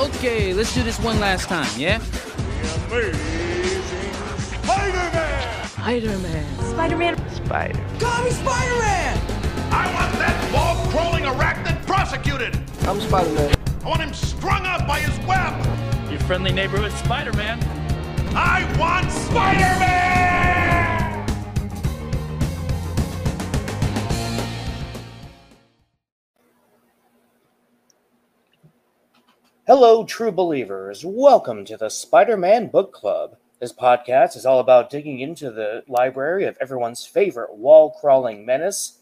Okay, let's do this one last time, yeah? The amazing Spider-Man! Spider-Man. Spider-Man. Spider. Call me Spider-Man! I want that wall-crawling arachnid prosecuted! I'm Spider-Man. I want him strung up by his web! Your friendly neighborhood Spider-Man. I want Spider-Man! Hello, true believers. Welcome to the Spider Man Book Club. This podcast is all about digging into the library of everyone's favorite wall crawling menace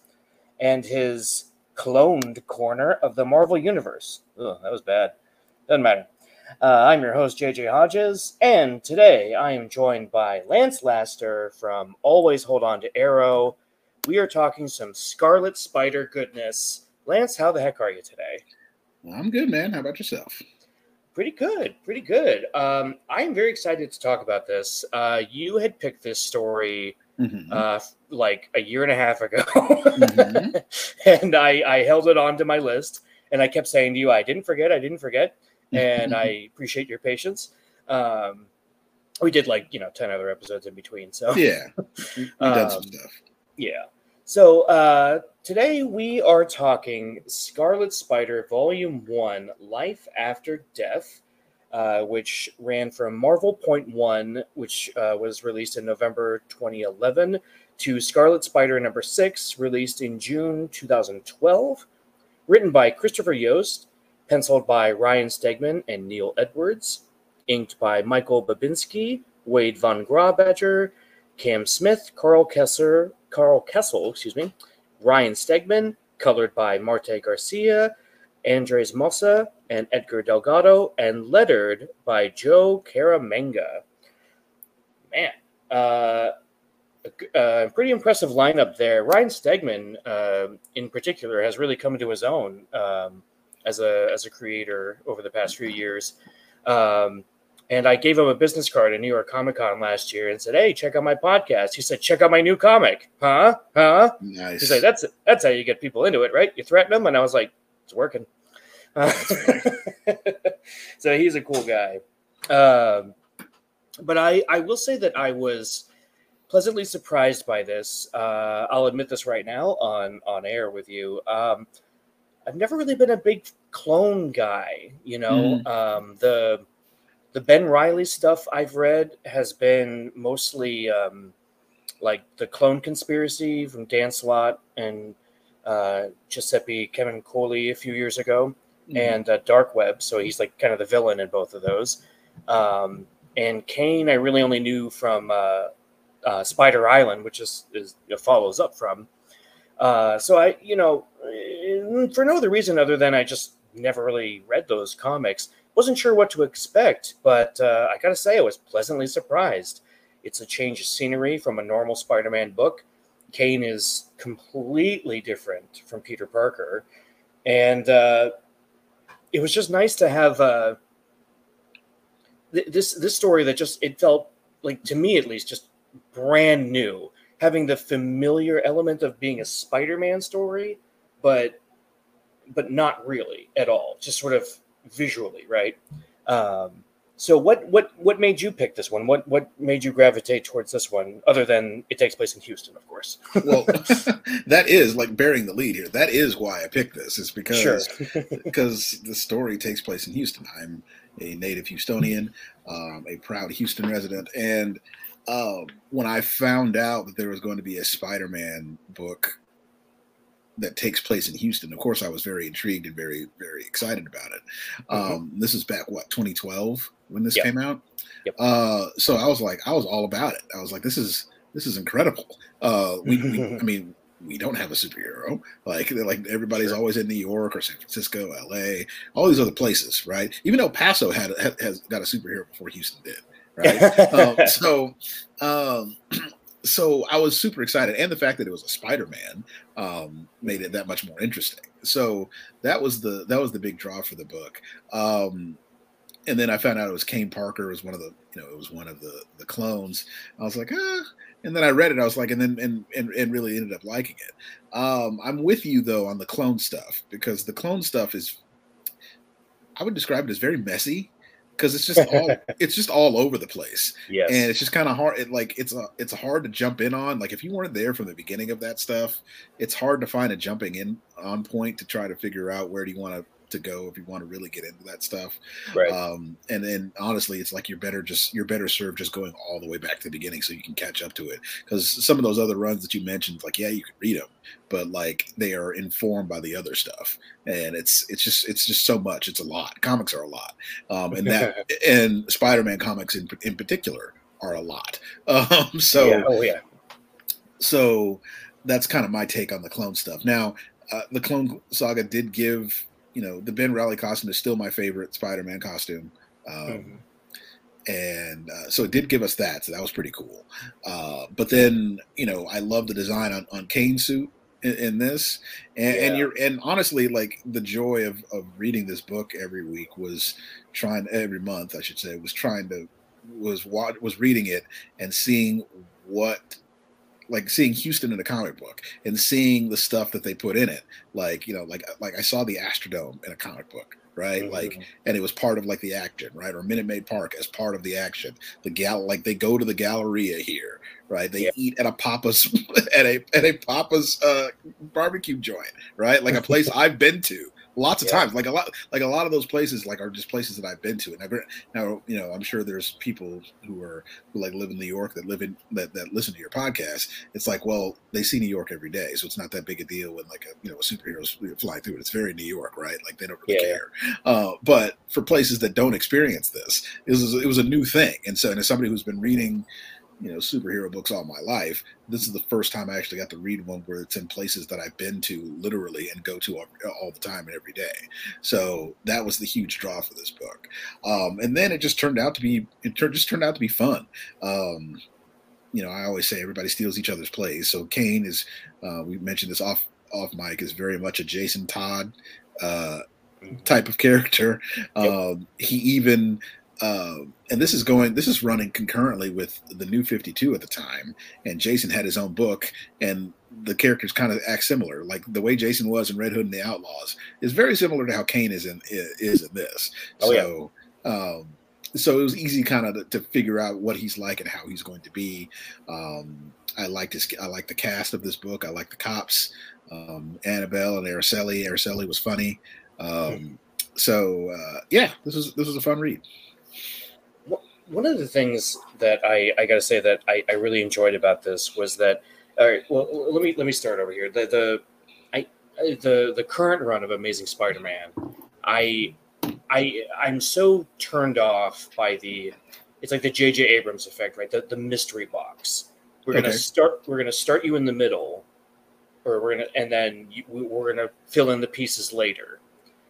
and his cloned corner of the Marvel Universe. Ugh, that was bad. Doesn't matter. Uh, I'm your host, JJ Hodges, and today I am joined by Lance Laster from Always Hold On to Arrow. We are talking some Scarlet Spider goodness. Lance, how the heck are you today? Well, I'm good, man. How about yourself? Pretty good, pretty good. Um, I'm very excited to talk about this. Uh, you had picked this story Mhm. uh, like a year and a half ago, Mhm. and I, I held it onto my list, and I kept saying to you, "I didn't forget, I didn't forget," and I appreciate your patience. Um, we did like you know ten other episodes in between, so yeah, we done some Um, stuff. yeah. So uh, today we are talking Scarlet Spider Volume 1 Life After Death, uh, which ran from Marvel Point 1, which uh, was released in November 2011, to Scarlet Spider number 6, released in June 2012. Written by Christopher Yost, penciled by Ryan Stegman and Neil Edwards, inked by Michael Babinski, Wade von Grawbadger, Cam Smith, Carl Kessler, Karl Kesel, excuse me, Ryan Stegman, colored by Marte Garcia, Andres Mossa, and Edgar Delgado, and lettered by Joe Caramagna. Man, uh, pretty impressive lineup there. Ryan Stegman, uh, in particular, has really come into his own um, as a as a creator over the past few years. Um, and I gave him a business card at New York Comic Con last year and said, "Hey, check out my podcast." He said, "Check out my new comic." Huh? Huh? Nice. He's like, "That's that's how you get people into it, right? You threaten them." And I was like, "It's working." Uh, so he's a cool guy. Um, but I I will say that I was pleasantly surprised by this. Uh, I'll admit this right now on on air with you. Um, I've never really been a big clone guy. You know, um, the the Ben Reilly stuff I've read has been mostly um, like the clone conspiracy from Dan Slott and uh, Giuseppe Camuncoli a few years ago, Mhm. and uh, Dark Web. So he's like kind of the villain in both of those. Um, and Kaine, I really only knew from uh, uh, Spider Island, which is, is follows up from. Uh, so I, you know, eh, for no other reason other than I just never really read those comics. Wasn't sure what to expect, but uh, I gotta say I was pleasantly surprised. It's a change of scenery from a normal Spider-Man book. Kaine is completely different from Peter Parker, and uh, it was just nice to have uh, th- this this story that just it felt like to me at least just brand new, having the familiar element of being a Spider-Man story, but but not really at all, just sort of visually, right? Um, so what what what made you pick this one? What what made you gravitate towards this one, other than it takes place in Houston, of course? well, that is like bearing the lead here. That is why I picked this. Is because Sure. because the story takes place in Houston. I'm a native Houstonian, um, a proud Houston resident, and uh, when I found out that there was going to be a Spider-Man book that takes place in Houston, of course, I was very intrigued and very very excited about it. Um, This is back what 2012 when this Yep. came out. Yep. Uh, so I was like, I was all about it. I was like, this is this is incredible. Uh, we, we I mean, we don't have a superhero. Like like everybody's always in New York or San Francisco, L.A., all these other places, right? Even El Paso had, had has got a superhero before Houston did, right? um, so, um, so I was super excited, and the fact that it was a Spider-Man um, made it that much more interesting. So that was the that was the big draw for the book. Um, and then I found out it was Kaine Parker was one of the you know it was one of the the clones. I was like ah, and then I read it. I was like, and then and and, and really ended up liking it. Um, I'm with you though on the clone stuff because the clone stuff is. I would describe it as very messy because it's just all it's just all over the place Yes. and it's just kind of hard it, like it's a it's hard to jump in on like if you weren't there from the beginning of that stuff it's hard to find a jumping in on point to try to figure out where do you want to to go if you want to really get into that stuff right. um and then honestly it's like you're better just you're better served just going all the way back to the beginning so you can catch up to it because some of those other runs that you mentioned like yeah you can read them but like they are informed by the other stuff and it's it's just it's just so much it's a lot comics are a lot um and that and spider-man comics in, in particular are a lot um so yeah. Oh yeah. so that's kind of my take on the clone stuff. Now, uh, the Clone Saga did give, you know, the Ben Reilly costume is still my favorite Spider-Man costume, um, Mhm. and uh, so it did give us that. So that was pretty cool. Uh, but then, you know, I love the design on on Kaine's suit in, in this, and, and you're and honestly, like the joy of of reading this book every week was trying every month, I should say, was trying to was what was reading it and seeing what like seeing Houston in a comic book and seeing the stuff that they put in it. Like, you know, like like I saw the Astrodome in a comic book, right? Mhm. Like and it was part of like the action, right? Or Minute Maid Park as part of the action. The gal like they go to the Galleria here, right? They Yeah. eat at a Pappas at a at a Pappas uh barbecue joint, right? Like a place I've been to lots of Yeah. times. Like a lot like a lot of those places like are just places that I've been to. And I've now, you know, I'm sure there's people who are who like live in New York that live in that, that listen to your podcast. It's like, well, they see New York every day, so it's not that big a deal when like a you know a superhero's flying through it. It's very New York, right? Like they don't really Yeah. care. Uh, but for places that don't experience this, it was it was a new thing. And so, and as somebody who's been reading, you know, superhero books all my life, this is the first time I actually got to read one where it's in places that I've been to literally and go to all, all the time and every day. So that was the huge draw for this book. Um, and then it just turned out to be it tur- just turned out to be fun. Um, you know, I always say everybody steals each other's plays. So Kaine is, uh, we mentioned this off off mic, is very much a Jason Todd uh, Mhm. type of character. Um, he even, uh, and this is going, this is running concurrently with the New Fifty Two at the time, and Jason had his own book, and the characters kind of act similar. Like the way Jason was in Red Hood and the Outlaws is very similar to how Kaine is in is in this. Oh, yeah. so, um, so it was easy kind of to, to figure out what he's like and how he's going to be. Um, I liked his, I like the cast of this book. I like the cops, um, Annabelle and Aracely. Aracely was funny. Um, so uh, yeah, this was this was a fun read. One of the things that I, I got to say that I, I really enjoyed about this was that all right well let me let me start over here. The the I the the current run of Amazing Spider-Man I I I'm so turned off by the it's like the J.J. Abrams effect right? The the mystery box. We're gonna start we're gonna start you in the middle or we're gonna and then you, we're gonna fill in the pieces later.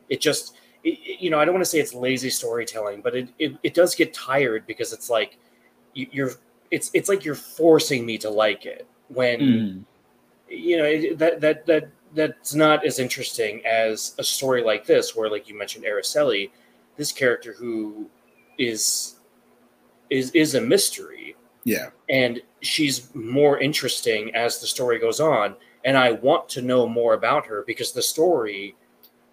It just it, you know, I don't want to say it's lazy storytelling, but it, it, it does get tired because it's like you, you're it's it's like you're forcing me to like it when mm. you know it, that that that that's not as interesting as a story like this, where like you mentioned Aracely, this character who is is is a mystery. Yeah, and she's more interesting as the story goes on and i want to know more about her because the story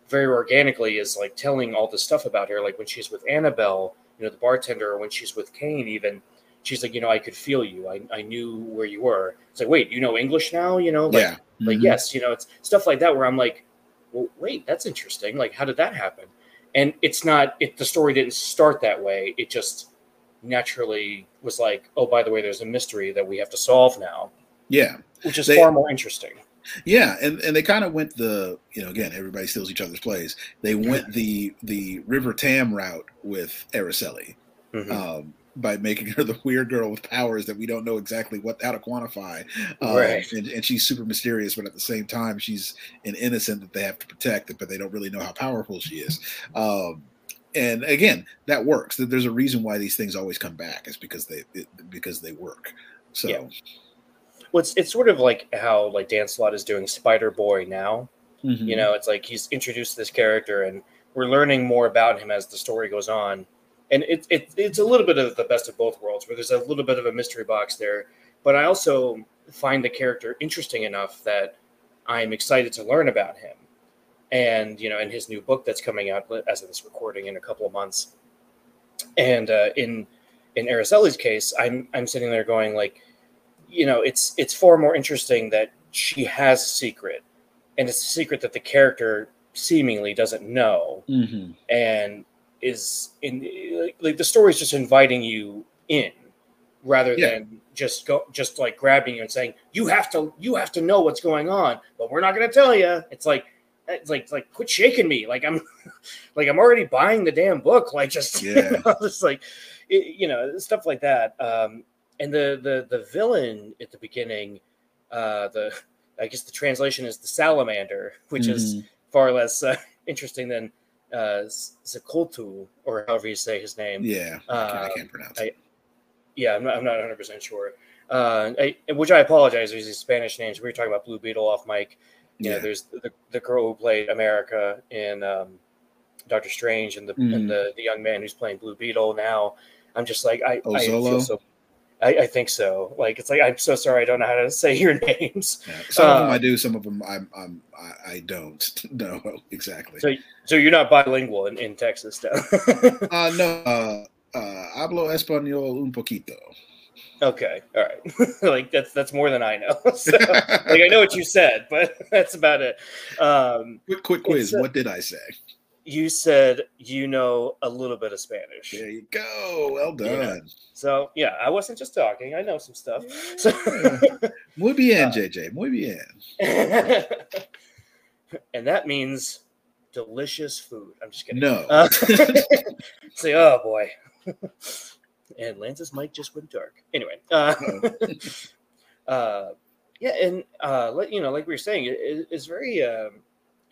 very organically is like telling all this stuff about her like when she's with annabelle you know the bartender or when she's with kaine even she's like you know i could feel you. I, I knew where you were. It's like wait you know english now? You know like, yeah, like Mhm. yes you know it's stuff like that where i'm like well wait that's interesting. Like how did that happen? And it's not it the story didn't start that way. It just naturally was like oh by the way there's a mystery that we have to solve now. Yeah. which is They- far more interesting Yeah, and, and they kind of went the you know again everybody steals each other's plays. They went the the River Tam route with Aracely Mhm. um, by making her the weird girl with powers that we don't know exactly what how to quantify. Um, Right. and, and she's super mysterious, but at the same time she's an innocent that they have to protect, but they don't really know how powerful she is. Um, and again, that works. That There's a reason why these things always come back. Is because they it, because they work. So Yeah. Well, it's, it's sort of like how like dan slott is doing spider boy now mhm. you know it's like he's introduced this character and we're learning more about him as the story goes on and it, it, it's a little bit of the best of both worlds where there's a little bit of a mystery box there but i also find the character interesting enough that i'm excited to learn about him and you know, in his new book that's coming out as of this recording in a couple of months. And uh, in in Aracely's case, I'm I'm sitting there going like, you know, it's it's far more interesting that she has a secret, and it's a secret that the character seemingly doesn't know, Mm-hmm. and is in like, like the story's just inviting you in rather Yeah. than just go just like grabbing you and saying you have to you have to know what's going on but we're not going to tell you it's like it's like like quit shaking me like i'm like i'm already buying the damn book like just Yeah. just like it, you know stuff like that um and the the the villain at the beginning uh the i guess the translation is the salamander which is Mm-hmm. far less uh, interesting than uh Zakultu, or however you say his name Yeah, I can't, I Um, can't pronounce I- it. yeah, I'm not, I'm not 100 percent sure. Uh, I, which I apologize. There's these Spanish names. We were talking about Blue Beetle off mic. You know, Yeah. there's the, the girl who played America in um, Doctor Strange, and the Mhm. and the, the young man who's playing Blue Beetle now. I'm just like I, I feel so. I, I think so. Like it's like I'm so sorry. I don't know how to say your names. Yeah. Some of them I um, do, some of them I'm, I'm I, don't know exactly. So so you're not bilingual in, in Texas, though. uh, no, uh, uh, hablo español un poquito. okay, all right. like that's that's more than I know. so, like I know what you said, but that's about it. Um, Quick, quick quiz. It's what did I say? You said you know a little bit of Spanish. There you go. Well Yeah. done. So yeah, I wasn't just talking. I know some stuff. So, Muy bien, Uh, JJ. Muy bien. and that means delicious food. I'm just kidding. No. Uh, say, oh boy. and Lance's mic just went dark. Anyway, uh, uh, yeah, and uh, let you know, like we were saying, it, it- it's very um,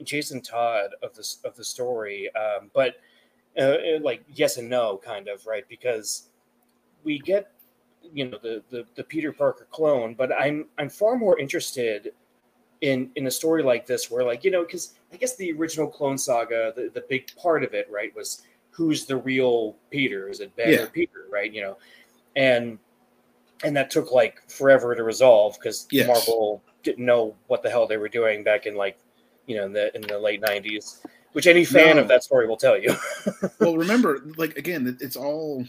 Jason Todd of this of the story, um, but uh, like yes and no, kind of right because we get you know the, the the Peter Parker clone, but I'm I'm far more interested in in a story like this where like you know because I guess the original Clone Saga, the, the big part of it, right, was who's the real Peter? Is it Ben Yeah. or Peter, right? You know, and and that took like forever to resolve because Yes. Marvel didn't know what the hell they were doing back in like you know in the in the late '90s, which any fan No. of that story will tell you. well, remember, like again, it's all,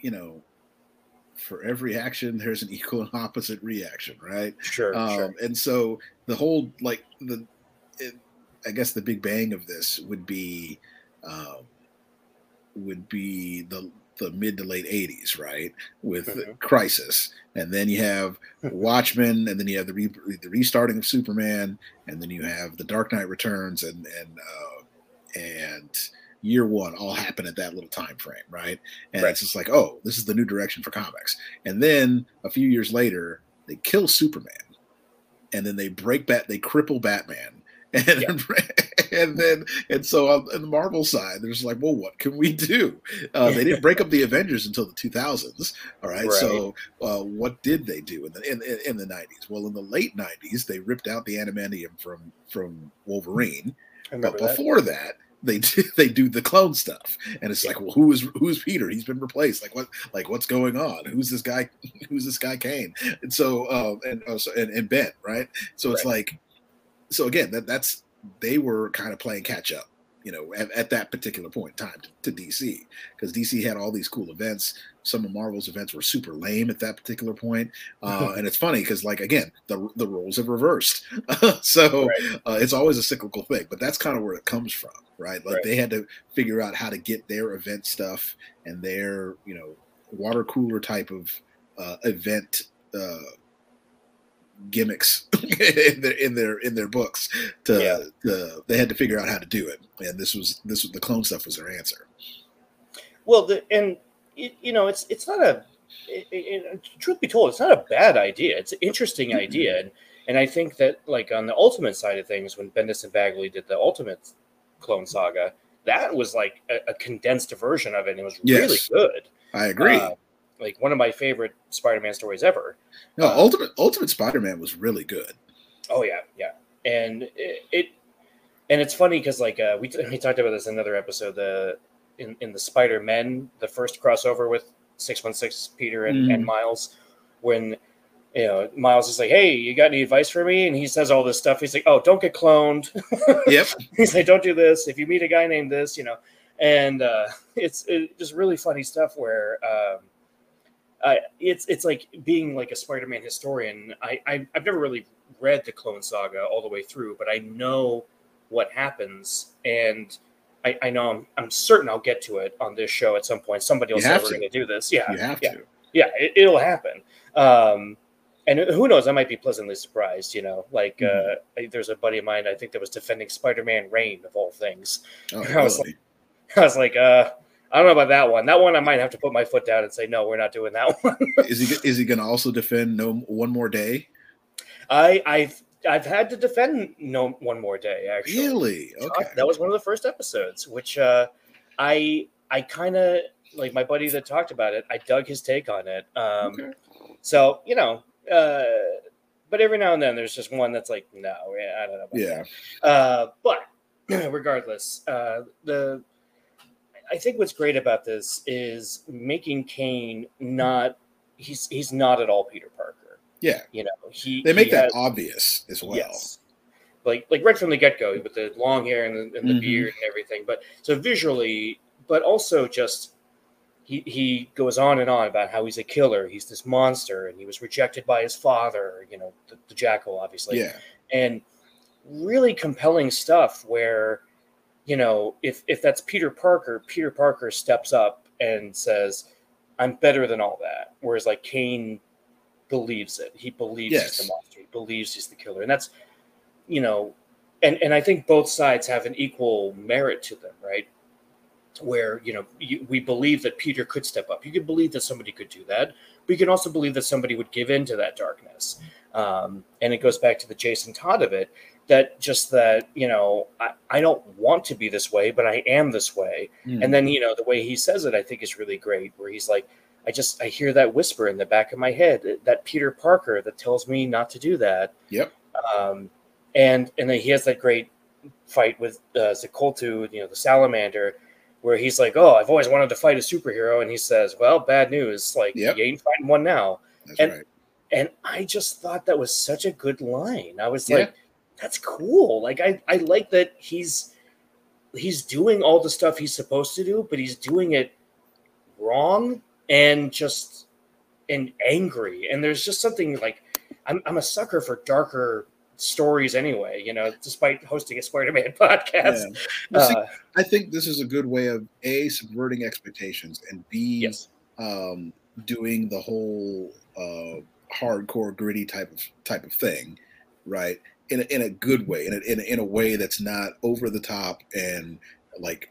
you know, for every action, there's an equal and opposite reaction, right? sure, um, sure. and so the whole like the it, i guess the big bang of this would be um, would be the the mid to late 80s right with Mhm. crisis and then you have watchmen and then you have the, re- the restarting of superman and then you have the dark knight returns and and uh, and year one all happen at that little time frame right and Right. it's just like oh this is the new direction for comics and then a few years later they kill superman and then they break bat they cripple batman and and then and so on, on the marvel side there's like well what can we do uh, they didn't break up the avengers until the 2000s all right, Right. so uh, what did they do in the in, in, the 90s well in the late 90s they ripped out the adamantium from from wolverine but remember that. before that, they do, they do the clone stuff, and it's like, well, who is who's Peter? He's been replaced. Like what? Like what's going on? Who's this guy? Who's this guy Kaine? And so, um, and uh, so, and, and Ben, right? So it's like, so again, that that's they were kind of playing catch up, you know, at, at that particular point in time to, to DC because DC had all these cool events. Some of Marvel's events were super lame at that particular point, uh, and it's funny because, like, again, the the roles have reversed. so Right. uh, it's always a cyclical thing, but that's kind of where it comes from, right? Like Right. they had to figure out how to get their event stuff and their, you know, water cooler type of uh, event uh, gimmicks in their in their in their books. To, Yeah. to they had to figure out how to do it, and this was this was the clone stuff was their answer. Well, the, and it, you know, it's it's not a. It, it, truth be told, it's not a bad idea. It's an interesting Mhm. idea, and and I think that like on the ultimate side of things, when Bendis and Bagley did the ultimate Clone Saga, that was like a, a condensed version of it, and it was really good. I agree. Uh, like one of my favorite Spider-Man stories ever. no, uh, Ultimate Ultimate Spider Man was really good. Oh yeah, yeah, and it, it and it's funny because like uh, we we talked about this in another episode. The in in the Spider Men, the first crossover with six one six Peter and, and Mhm. Miles, when you know, Miles is like, "Hey, you got any advice for me?" And he says all this stuff. He's like, "Oh, don't get cloned." Yep. He's like, "Don't do this. If you meet a guy named this, you know." And uh, it's it, just really funny stuff where um, I, it's it's like being like a Spider-Man historian. I, I I've never really read the Clone Saga all the way through, but I know what happens, and I, I know I'm, I'm certain I'll get to it on this show at some point. Somebody else have we're going to do this. Yeah, You have yeah to. yeah, it, it'll happen. Um, and who knows? I might be pleasantly surprised. You know, like Mhm. uh, I- there's a buddy of mine I think that was defending Spider-Man Reign of all things. Oh, I was really? I was like, uh, I don't know about that one. That one I might have to put my foot down and say no, we're not doing that one. is he is he going to also defend no one more day? I I've I've had to defend no one more day actually. Really? Okay. That was one of the first episodes, which uh, I I kind of like my buddy that talked about it. I dug his take on it. Um, Okay. So you know, uh, but every now and then there's just one that's like, no, yeah, I don't know. About Yeah. that. Uh, but regardless, uh, the I think what's great about this is making Kaine not he's he's not at all Peter Parker. Yeah. You know, he They make he that has- obvious as well. Yes. Like like right from the get go with the long hair and the, and the Mhm. beard and everything. But so visually, but also just he he goes on and on about how he's a killer. He's this monster, and he was rejected by his father. You know, the, the jackal, obviously Yeah. and really compelling stuff where you know if if that's peter parker peter parker steps up and says i'm better than all that. Whereas like kaine believes it. He believes he's the monster. He believes he's the killer. And that's you know and and i think both sides have an equal merit to them right? Where you know you, we believe that peter could step up. You could believe that somebody could do that but you can also believe that somebody would give in to that darkness. Um, and it goes back to the jason todd of it that just that you know I, I don't want to be this way but i am this way Mm. and then you know the way he says it i think is really great where he's like i just i hear that whisper in the back of my head that peter parker that tells me not to do that Yep. um, and and then he has that great fight with uh, Zikoltu, you know, the salamander, where he's like, "Oh, I've always wanted to fight a superhero," and he says, "Well, bad news. Like, Yep. you ain't fighting one now." That's and- right. And I just thought that was such a good line. I was Yeah. like, "That's cool." Like, I I like that he's he's doing all the stuff he's supposed to do, but he's doing it wrong and just and angry. And there's just something like I'm I'm a sucker for darker stories anyway, you know, despite hosting a Spider-Man podcast. Yeah. Well, see, Uh, I think this is a good way of a subverting expectations and b yes. um, doing the whole uh, hardcore gritty type of type of thing, right? In a, in a good way, in a, in a, in a way that's not over the top and like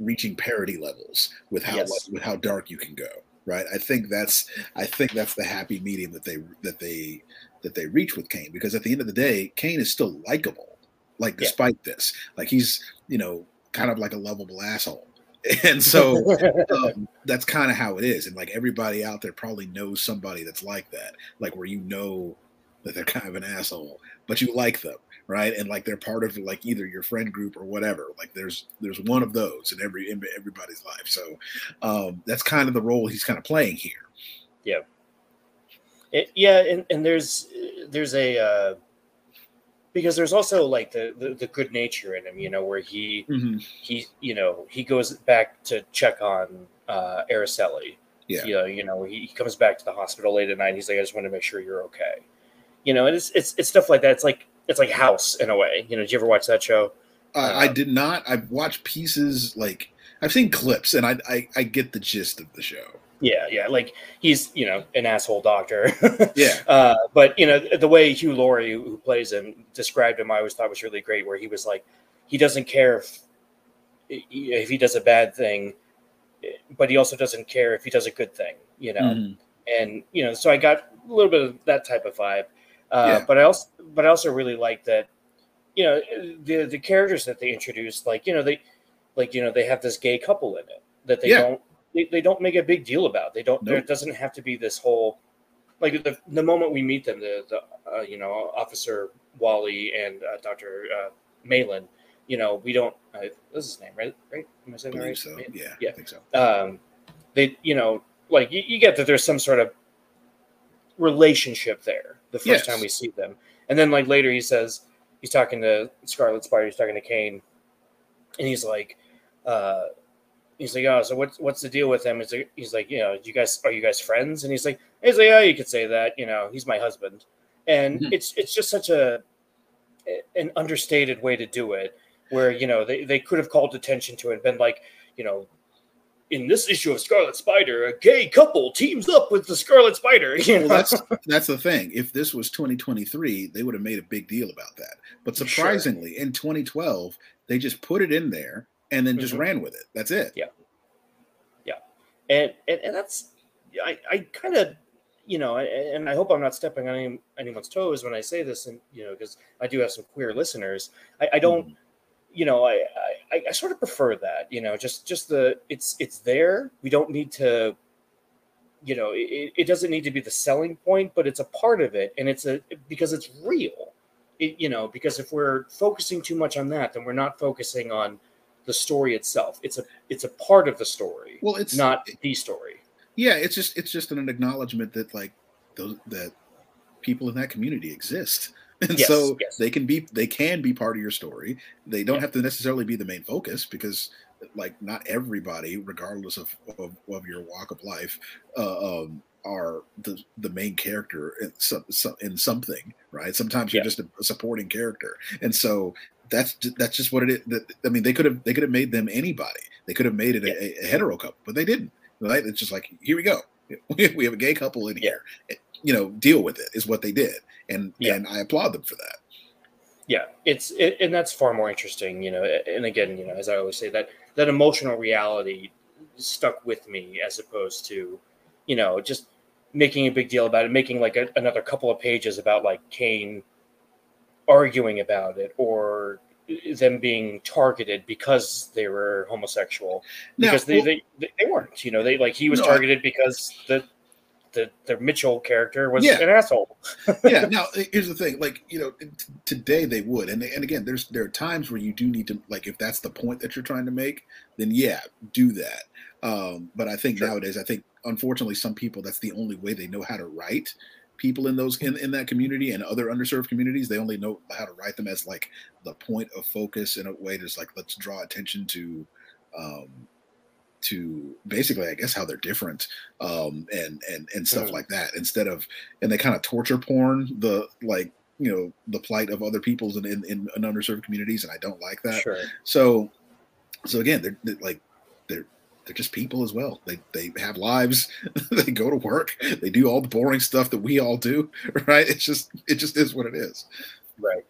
reaching parody levels with how Yes. with how dark you can go, right? I think that's I think that's the happy medium that they that they that they reach with Kaine because at the end of the day, Kaine is still likable, like Yeah. despite this, like he's you know kind of like a lovable asshole, and so um, that's kind of how it is. And like everybody out there probably knows somebody that's like that, like where you know that they're kind of an asshole, but you like them, right? And like they're part of like either your friend group or whatever. Like there's there's one of those in every in everybody's life. So um, that's kind of the role he's kind of playing here. It- yeah, and, and there's there's a uh, because there's also like the, the the good nature in him, you know, where he he you know he goes back to check on uh, Aracely. Yeah. You know, you know, he, he comes back to the hospital late at night. He's like, I just want to make sure you're okay. You know, and it's it's it's stuff like that. It's like it's like House in a way. You know, did you ever watch that show? Uh, I Uh, did not. I've watched pieces like I've seen clips, and I, I I get the gist of the show. Yeah, yeah. Like he's you know an asshole doctor. Yeah. Uh, but you know the way Hugh Laurie, who plays him, described him, I always thought was really great. Where he was like, he doesn't care if if he does a bad thing, but he also doesn't care if he does a good thing. You know, Mhm. and you know, so I got a little bit of that type of vibe. Uh, Yeah. But I also, but I also really like that. You know, the the characters that they introduced, like you know, they like you know they have this gay couple in it that they Yeah. don't they, they don't make a big deal about. They don't. There Nope. doesn't have to be this whole like the the moment we meet them, the the uh, you know Officer Wally and uh, Doctor uh, Malin. You know, we don't. Uh, is his name, right? Right? Am I saying believe right? so. Yeah, Yeah. I think so. um, they you know like you, you get that there's some sort of relationship there the first Yes. time we see them, and then like later he says he's talking to Scarlet Spider, he's talking to Kaine, and he's like, uh, he's like, oh, so what's what's the deal with him? He's like, he's like, you know, you guys are you guys friends? And he's like, he's like, yeah, you could say that, you know, he's my husband, and Mhm. it's it's just such a an understated way to do it, where you know they they could have called attention to it and been like, you know. In this issue of Scarlet Spider, a gay couple teams up with the Scarlet Spider. You know? Well, that's that's the thing. If this was 2023, they would have made a big deal about that. But Sure. surprisingly, in 2012, they just put it in there and then just Mhm. ran with it. That's it. Yeah. and and, and that's I, I kind of you know and- and I hope I'm not stepping on any, anyone's toes when I say this and you know because I do have some queer listeners I, I don't you know I, I I sort of prefer that you know just just the it's it's there. We don't need to you know it, it doesn't need to be the selling point but it's a part of it. And it's a because it's real it, you know because if we're focusing too much on that then we're not focusing on the story itself. It's a it's a part of the story Well, it's not the story. Yeah. It's just it's just an acknowledgement that like those that people in that community exist, and Yes, so yes. they can be they can be part of your story. They don't have to necessarily be the main focus because like not everybody, regardless of of, of your walk of life, uh, um, are the the main character in some, some in something, right? Sometimes you're Yeah. just a, a supporting character, and so that's that's just what it is. I mean, they could have they could have made them anybody. They could have made it a, a hetero couple, but they didn't. Right? It's just like here we go. We we have a gay couple in here. You know, deal with it is what they did, and Yeah. and I applaud them for that. yeah it's it, and that's far more interesting you know and again you know as i always say that that emotional reality stuck with me as opposed to you know just making a big deal about it making like a, another couple of pages about like kaine arguing about it or them being targeted because they were homosexual Now, because they, well- they they weren't you know they like he was No, targeted because the the the mitchell character was Yeah. an asshole yeah. Now, here's the thing. Like, you know, t- today they would, and and again, there's there are times where you do need to, like, if that's the point that you're trying to make, then yeah, do that. Um, but I think Sure. nowadays, I think unfortunately, some people that's the only way they know how to write people in those in, in that community and other underserved communities. They only know how to write them as like the point of focus in a way that's like let's draw attention to. Um, to basically, I guess, how they're different, um, and and and stuff Mhm. like that. Instead of, and they kind of torture porn the like you know the plight of other people's in, in, in underserved communities, and I don't like that. sure So, so again, they're, they're like they're they're just people as well. They they have lives. they go to work. They do all the boring stuff that we all do. Right? It's just it just is what it is. Right.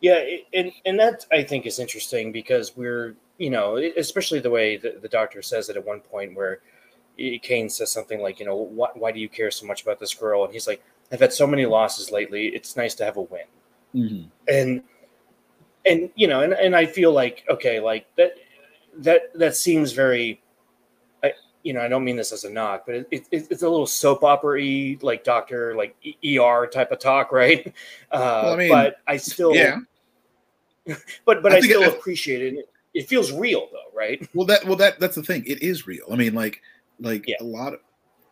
Yeah, it- and and that I think is interesting because we're you know especially the way the, the doctor says it at one point where Kaine says something like you know why, why do you care so much about this girl and he's like I've had so many losses lately it's nice to have a win Mm-hmm. and and you know and, and I feel like okay like that that that seems very I you know I don't mean this as a knock but it, it, it's a little soap opera like doctor like ER type of talk right uh, Well, I mean, but I still Yeah. but but I I, still appreciate it. It feels real though, right? Well, that well that that's the thing. It is real. I mean, like like Yeah. a lot of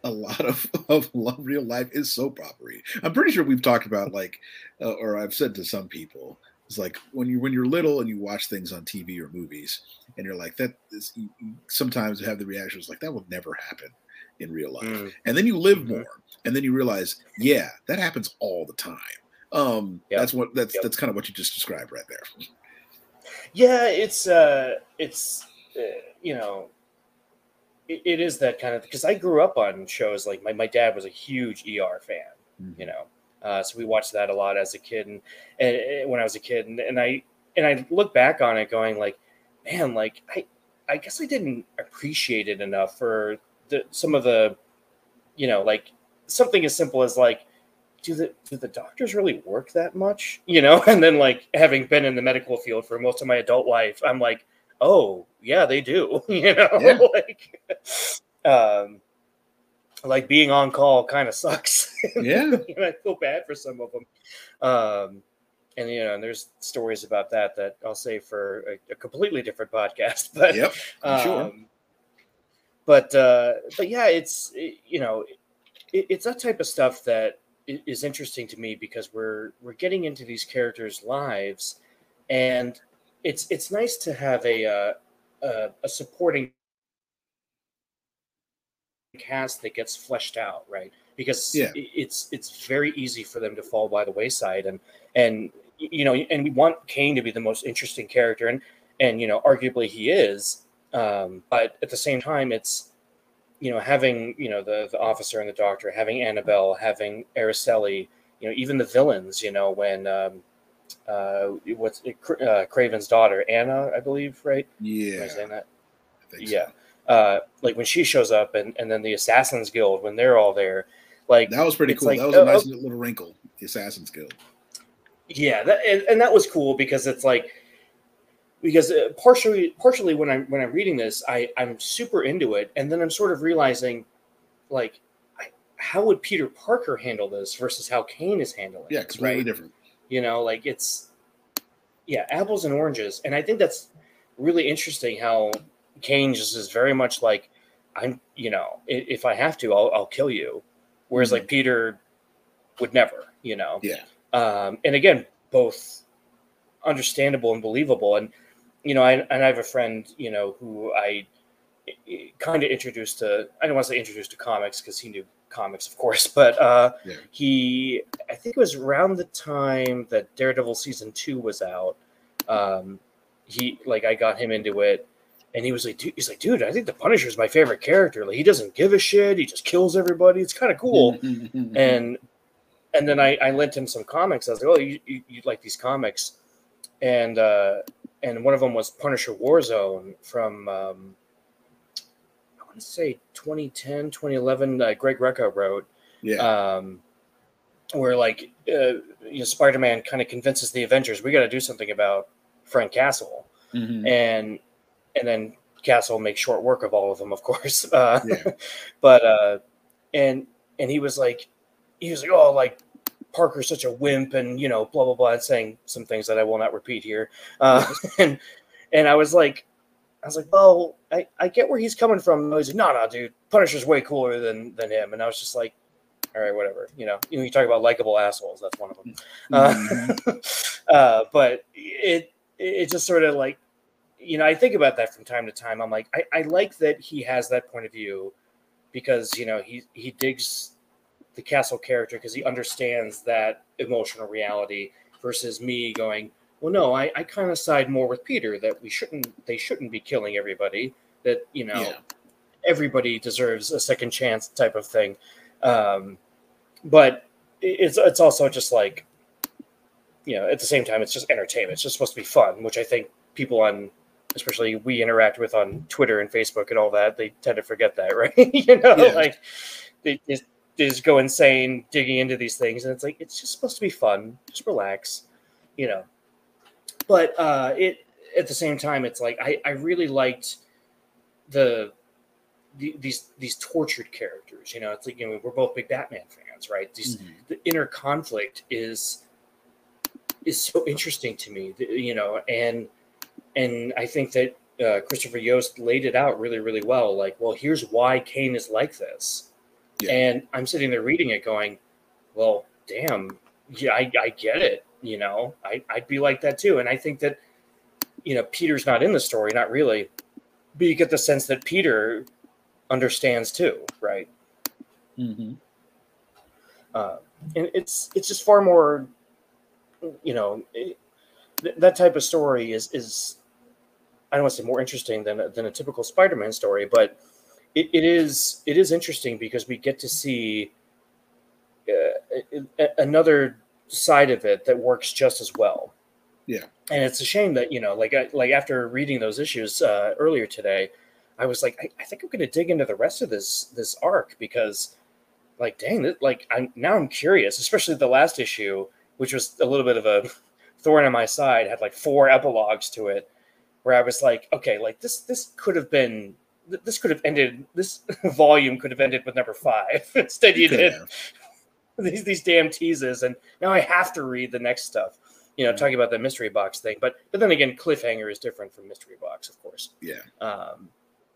a lot of of lo- real life is soap opera. I'm pretty sure we've talked about like, uh, or I've said to some people, it's like when you when you're little and you watch things on TV or movies, and you're like that. Is, you, you sometimes have the reactions like that will never happen in real life, Mm, and then you live Mhm. more, and then you realize, yeah, that happens all the time. Um, Yep. that's what that's Yep. that's kind of what you just described right there. Yeah, it's uh, it's uh, you know, it, it is that kind of because I grew up on shows like my my dad was a huge ER fan, you know, uh, so we watched that a lot as a kid and, and and when I was a kid and, and I and I look back on it going like, man, like I I guess I didn't appreciate it enough for the some of the, you know, like something as simple as like do the do the doctors really work that much you know and then like having been in the medical field for most of my adult life i'm like oh yeah they do you know Yeah. like um like being on call kind of sucks Yeah, and i feel bad for some of them um and you know and there's stories about that that i'll say for a, a completely different podcast but yep, I'm sure. um, but uh, but yeah, it's you know, it, it's that type of stuff that is interesting to me because we're we're getting into these characters' lives, and it's it's nice to have a uh, a, a supporting cast that gets fleshed out, right? Because Yeah. it's it's very easy for them to fall by the wayside, and and you know, and we want Kaine to be the most interesting character, and and you know, arguably he is, um, but at the same time, it's you know having you know the the officer and the doctor, having Annabelle, having Aracely, you know, even the villains, you know, when um, uh, what's it, uh, Kraven's daughter, Anna, I believe, right? Am Yeah, saying that? I think so. Yeah. Uh, like when she shows up, and and then the Assassins Guild when they're all there, like that was pretty cool. like, that was oh, a nice oh. little wrinkle. The Assassin's Guild. yeah that and, and that was cool because it's like because uh, partially partially when i'm when i'm reading this i i'm super into it and then i'm sort of realizing like I, how would peter parker handle this versus how kaine is handling Yeah, completely right different. you know like it's yeah apples and oranges and i think that's really interesting how kaine just is very much like i'm you know if i have to i'll, I'll kill you whereas like peter would never you know Yeah. um, and again, both understandable and believable. And you know, I and I have a friend, you know, who I kind of introduced to. I don't want to say introduced to comics because he knew comics, of course, but uh, Yeah. he, I think it was around the time that Daredevil season two was out. Um, he like I got him into it. And he was like, dude, he's like, dude, I think the Punisher is my favorite character. Like, he doesn't give a shit. He just kills everybody. It's kind of cool and and then I, I lent him some comics. I was like, "Oh, you, you, you like these comics?" And uh, and one of them was Punisher Warzone from um, I want to say 2010, 2011. Uh, Greg Rucka wrote, yeah. um, where like uh, you know Spider-Man kind of convinces the Avengers we got to do something about Frank Castle, Mhm. and and then Castle makes short work of all of them, of course. Uh, Yeah. but uh, and and he was like, he was like, oh, like Parker's such a wimp, and you know, blah blah blah, saying some things that I will not repeat here. Uh, and and I was like, I was like, well, I, I get where he's coming from. He's like, no, no, dude, Punisher's way cooler than than him. And I was just like, all right, whatever. You know, you, know, you talk about likable assholes. That's one of them. Mhm. Uh, uh, but it it just sort of like, you know, I think about that from time to time. I'm like, I, I like that he has that point of view because you know he he digs the castle character because he understands that emotional reality versus me going well no i, I kind of side more with peter that we shouldn't they shouldn't be killing everybody that you know Yeah. everybody deserves a second chance type of thing um, but it's it's also just like you know at the same time it's just entertainment it's just supposed to be fun which i think people on especially we interact with on twitter and facebook and all that they tend to forget that right you know Yeah. like they just, go insane digging into these things and it's like it's just supposed to be fun. Just relax you know. But uh it at the same time it's like i i really liked the, the these these tortured characters you know. It's like you know we're both big batman fans right? These Mhm. the inner conflict is is so interesting to me you know and and i think that uh, christopher yost laid it out really really well. Like well here's why kaine is like this Yeah. and i'm sitting there reading it going well damn yeah i, I get it you know I, i'd be like that too and i think that you know peter's not in the story not really but you get the sense that peter understands too right Mm-hmm. uh, and it's it's just far more you know it, th- that type of story is is i don't want to say more interesting than than a typical spider-man story but it, it is it is interesting because we get to see uh, another side of it that works just as well Yeah. and it's a shame that you know like I, like after reading those issues uh, earlier today i was like I, I think i'm going to dig into the rest of this this arc because like dang that like i'm now i'm curious especially the last issue which was a little bit of a thorn in my side had like four epilogues to it where i was like okay like this this could have been this could have ended this volume could have ended with number five instead you did have. these these damn teases and now i have to read the next stuff you know Yeah. talking about the mystery box thing but but then again cliffhanger is different from mystery box of course Yeah. um,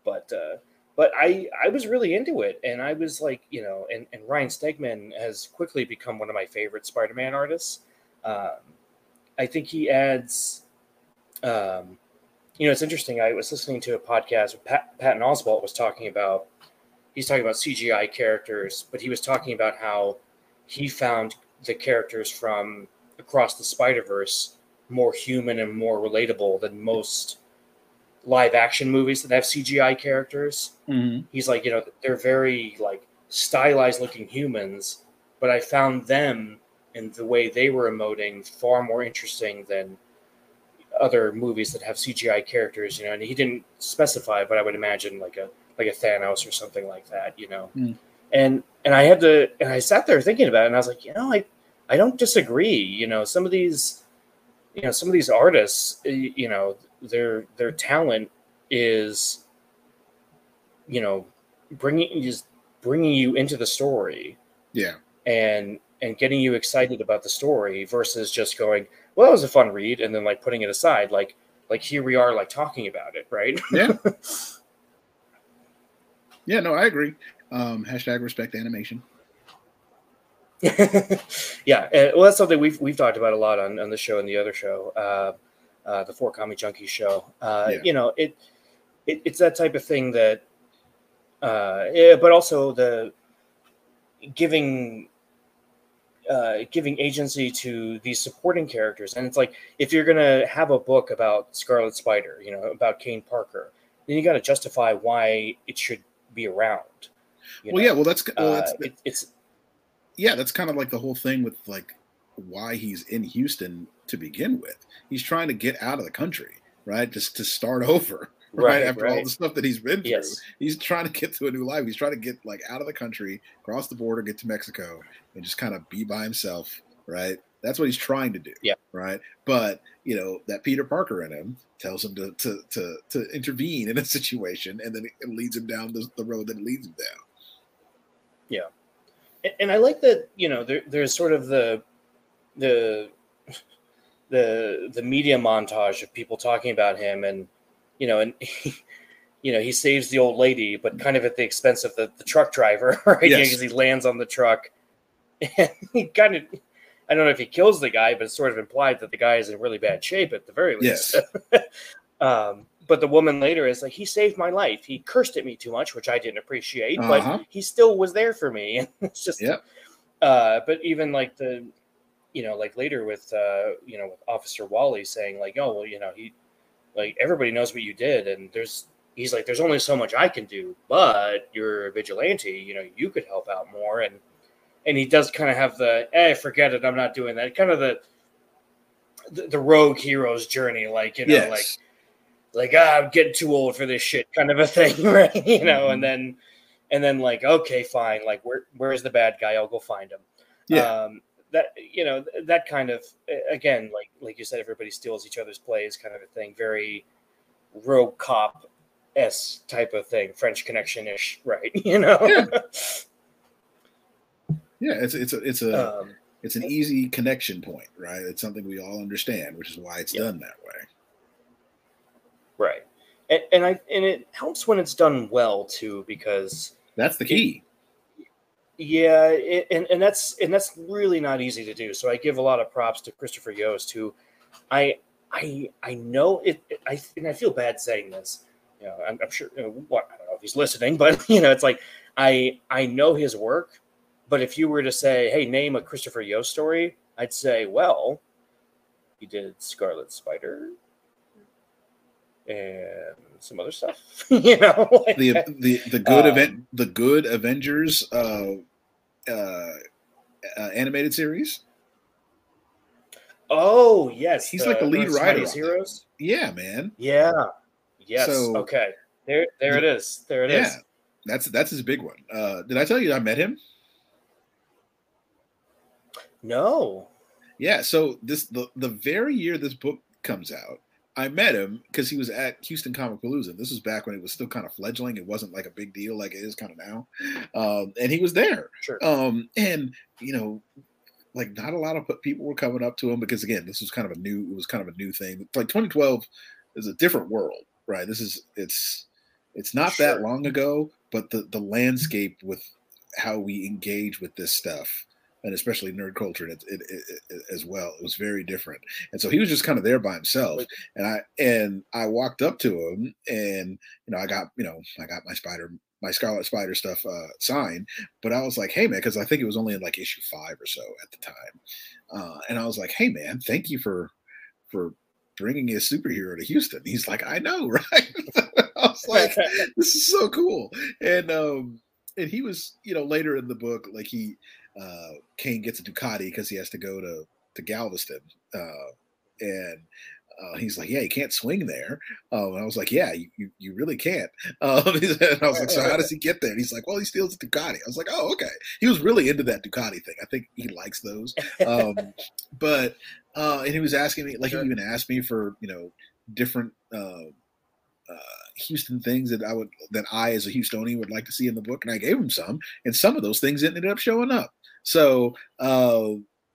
but uh, but I I was really into it, and I was like, you know, and, and Ryan Stegman has quickly become one of my favorite Spider-Man artists. Um, I think he adds, um, you know, it's interesting. I was listening to a podcast Pat, Patton Oswalt was talking about. He's talking about CGI characters, but he was talking about how he found the characters from across the Spider Verse more human and more relatable than most live action movies that have CGI characters. Mhm. He's like, you know, they're very like stylized looking humans, but I found them and the way they were emoting far more interesting than other movies that have CGI characters, you know, and he didn't specify, but I would imagine like a like a Thanos or something like that, you know. Hmm. And and I had to and I sat there thinking about it and I was like, you know, I I don't disagree, you know, some of these you know, some of these artists, you know, their their talent is you know, bringing just bringing you into the story Yeah. and and getting you excited about the story versus just going, well, it was a fun read, and then like putting it aside, like like here we are, like talking about it, right? Yeah. Yeah, no, I agree. Um, hashtag respect animation. yeah, uh, well, that's something we've we've talked about a lot on on the show and the other show, uh, uh, the Four Comic Junkies show. Uh, Yeah. You know, it, it it's that type of thing that, uh, yeah, but also the giving uh, giving agency to these supporting characters, and it's like if you're gonna have a book about Scarlet Spider, you know, about Kaine Parker, then you got to justify why it should be around. Well, know? yeah, well, that's well, that's Uh, it, it's yeah, that's kind of like the whole thing with like why he's in Houston to begin with. He's trying to get out of the country, right? Just to start over, right? Right, After all the stuff that he's been through, Yes. he's trying to get to a new life. He's trying to get like out of the country, cross the border, get to Mexico, and just kind of be by himself, right? That's what he's trying to do, Yeah. right? But you know that Peter Parker in him tells him to to to, to intervene in a situation, and then it leads him down the, the road that it leads him down. Yeah, and I like that you know there, there's sort of the the the the media montage of people talking about him and you know and he, you know he saves the old lady but kind of at the expense of the, the truck driver right Yes. because he lands on the truck and he kind of I don't know if he kills the guy but it's sort of implied that the guy is in really bad shape at the very least Yes. um but the woman later is like he saved my life he cursed at me too much which I didn't appreciate Uh-huh. but he still was there for me and it's just Yep. uh, but even like the, you know, like later with, uh, you know, with Officer Wally saying like, oh, well, you know, he, like everybody knows what you did, and there's, he's like, there's only so much I can do, but you're a vigilante, you know, you could help out more, and and he does kind of have the, eh, forget it, I'm not doing that, kind of the, the, the rogue hero's journey, like you know, yes. like like ah, I'm getting too old for this shit kind of a thing, right? You know, Mhm. and then and then like okay, fine, like where where's the bad guy? I'll go find him. Yeah. Um, that you know that kind of again like like you said, everybody steals each other's plays, kind of a thing. Very rogue cop s type of thing, French Connection ish, right? You know. yeah, it's it's a it's a um, it's an easy connection point, right? It's something we all understand, which is why it's Yeah. done that way. right. And, and I and it helps when it's done well too, because That's the key. Yeah, it, and and that's and that's really not easy to do. So I give a lot of props to Christopher Yost, who I I I know it. I and I feel bad saying this. You know, I'm, I'm sure. You know, what I don't know if he's listening, but you know, it's like I I know his work. But if you were to say, "Hey, name a Christopher Yost story," I'd say, "Well, he did Scarlet Spider." And some other stuff, you know. like- The the the good Um, event the good Avengers uh, uh, uh, animated series. Oh yes, He's like the lead writer. Heroes. Yeah, man. Yeah. Yes. So- okay. There, there it is. There it is. yeah, that's that's his big one. Uh, did I tell you I met him? No. Yeah. So this the the very year this book comes out, I met him because he was at Houston Comicpalooza. This was back when it was still kind of fledgling. It wasn't like a big deal like it is kind of now. Um, and he was there. Sure. Um, and you know, like not a lot of people were coming up to him because again, this was kind of a new. It was kind of a new thing. Like 2012 is a different world, right? This is it's It's not Sure. that long ago, but the the landscape with how we engage with this stuff, and especially nerd culture it, it, it, it- as well, it was very different. And so he was just kind of there by himself. And I and I walked up to him, and you know, I got you know, I got my spider. My Scarlet Spider stuff uh, signed, but I was like, "Hey man," because I think it was only in like issue five or so at the time, uh, and I was like, "Hey man, thank you for for bringing a superhero to Houston." He's like, "I know, right?" I was like, this is so cool and um and he was you know later in the book like he uh kaine gets a ducati because he has to go to to galveston uh and uh, he's like, yeah, you can't swing there. Um, and I was like, yeah, you, you, you really can't. Um, and I was like, so how does he get there? And he's like, well, he steals a Ducati. I was like, oh, okay. He was really into that Ducati thing. I think he likes those. Um, but uh, and he was asking me, like, he even asked me for you know different uh, uh, Houston things that I would that I as a Houstonian would like to see in the book, and I gave him some, and some of those things ended up showing up. So, uh,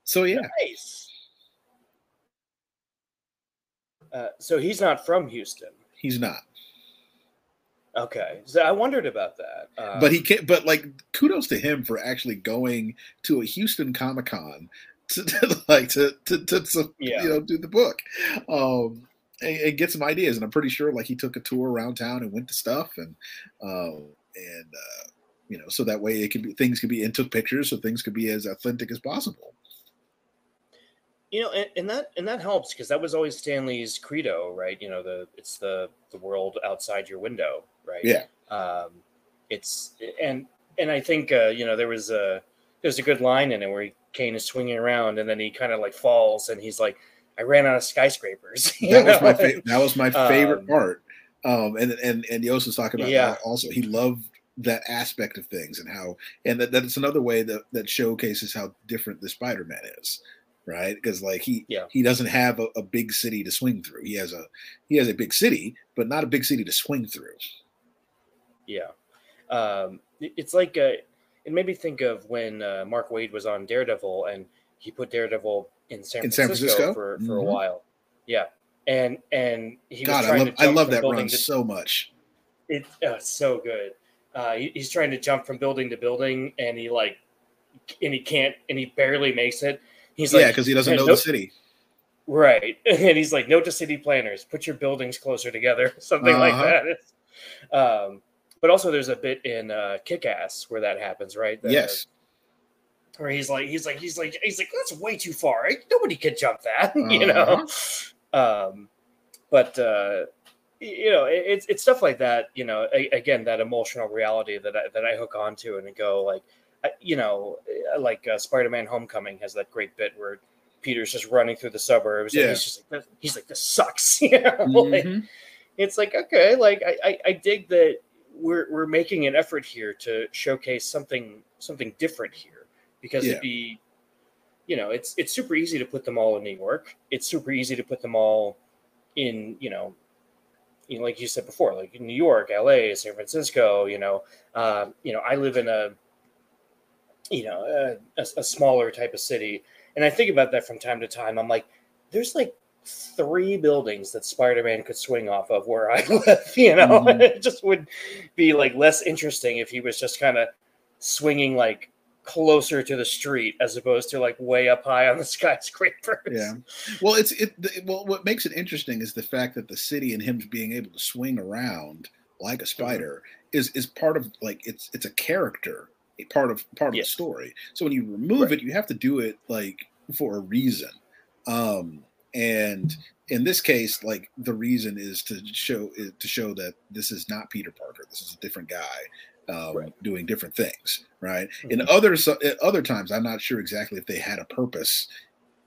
so yeah, Nice. Uh, so he's not from Houston. he's not, Okay, so I wondered about that. Um, but he can't. But like, kudos to him for actually going to a Houston Comic Con to, to like to to, to, to Yeah. you know do the book. Um, and, and get some ideas, and I'm pretty sure like he took a tour around town and went to stuff, and uh, and uh, you know, so that way it could be things could be and took pictures, so things could be as authentic as possible. you know, and, and that and that helps because that was always Stan Lee's credo, right? You know, the it's the the world outside your window, right? Yeah. Um, it's and and I think uh, you know there was a there's a good line in it where he, Kaine is swinging around and then he kind of like falls and he's like, I ran out of skyscrapers. That was my fa- that was my favorite Um, part. Um, and and and Yost was talking about Yeah. that also. He loved that aspect of things and how and that, that's another way that that showcases how different the Spider-Man is, right? Because like he Yeah. he doesn't have a, a big city to swing through. He has a he has a big city, but not a big city to swing through. Yeah. Um, it's like uh, it made me think of when uh, Mark Waid was on Daredevil and he put Daredevil in San In San Francisco, Francisco? for, for a Mhm. while. Yeah. And and he God, was I love I love that run to, so much. it, it's so good. Uh, he, he's trying to jump from building to building and he like and he can't and he barely makes it. He's like yeah, like because he doesn't know no- the city. Right. And he's like, note to city planners, put your buildings closer together, something like Uh-huh. that. Um, but also there's a bit in uh, Kick Ass where that happens, right? The- Yes. Where he's like, he's like, he's like, he's like, that's way too far. Nobody could jump that, you know? Um, but, uh, you know, it, it's, it's stuff like that, you know, a, again, that emotional reality that I, that I hook onto and go like, I, you know, uh, like uh, Spider-Man Homecoming has that great bit where Peter's just running through the suburbs. And Yeah. he's just like, he's like, this sucks. you know? Like, Mhm. it's like, okay, like I, I, I dig that we're, we're making an effort here to showcase something, something different here because Yeah. it'd be, you know, it's, it's super easy to put them all in New York. It's super easy to put them all in, you know, you know, like you said before, like New York, LA, San Francisco, you know, um, you know, I live in a, you know, a, a, smaller type of city. And I think about that from time to time. I'm like, there's like three buildings that Spider-Man could swing off of where I live, you know, Mhm. it just would be like less interesting if he was just kind of swinging like closer to the street as opposed to like way up high on the skyscrapers. Yeah. Well, it's it. Well, what makes it interesting is the fact that the city and him being able to swing around like a Mm-hmm. spider is is part of like it's it's a character, a part of part of Yes. the story. So when you remove Right. it, you have to do it like for a reason. Um, and in this case, like the reason is to show to show that this is not Peter Parker. This is a different guy. Um, Right. doing different things, right? In Mhm. other at other times, I'm not sure exactly if they had a purpose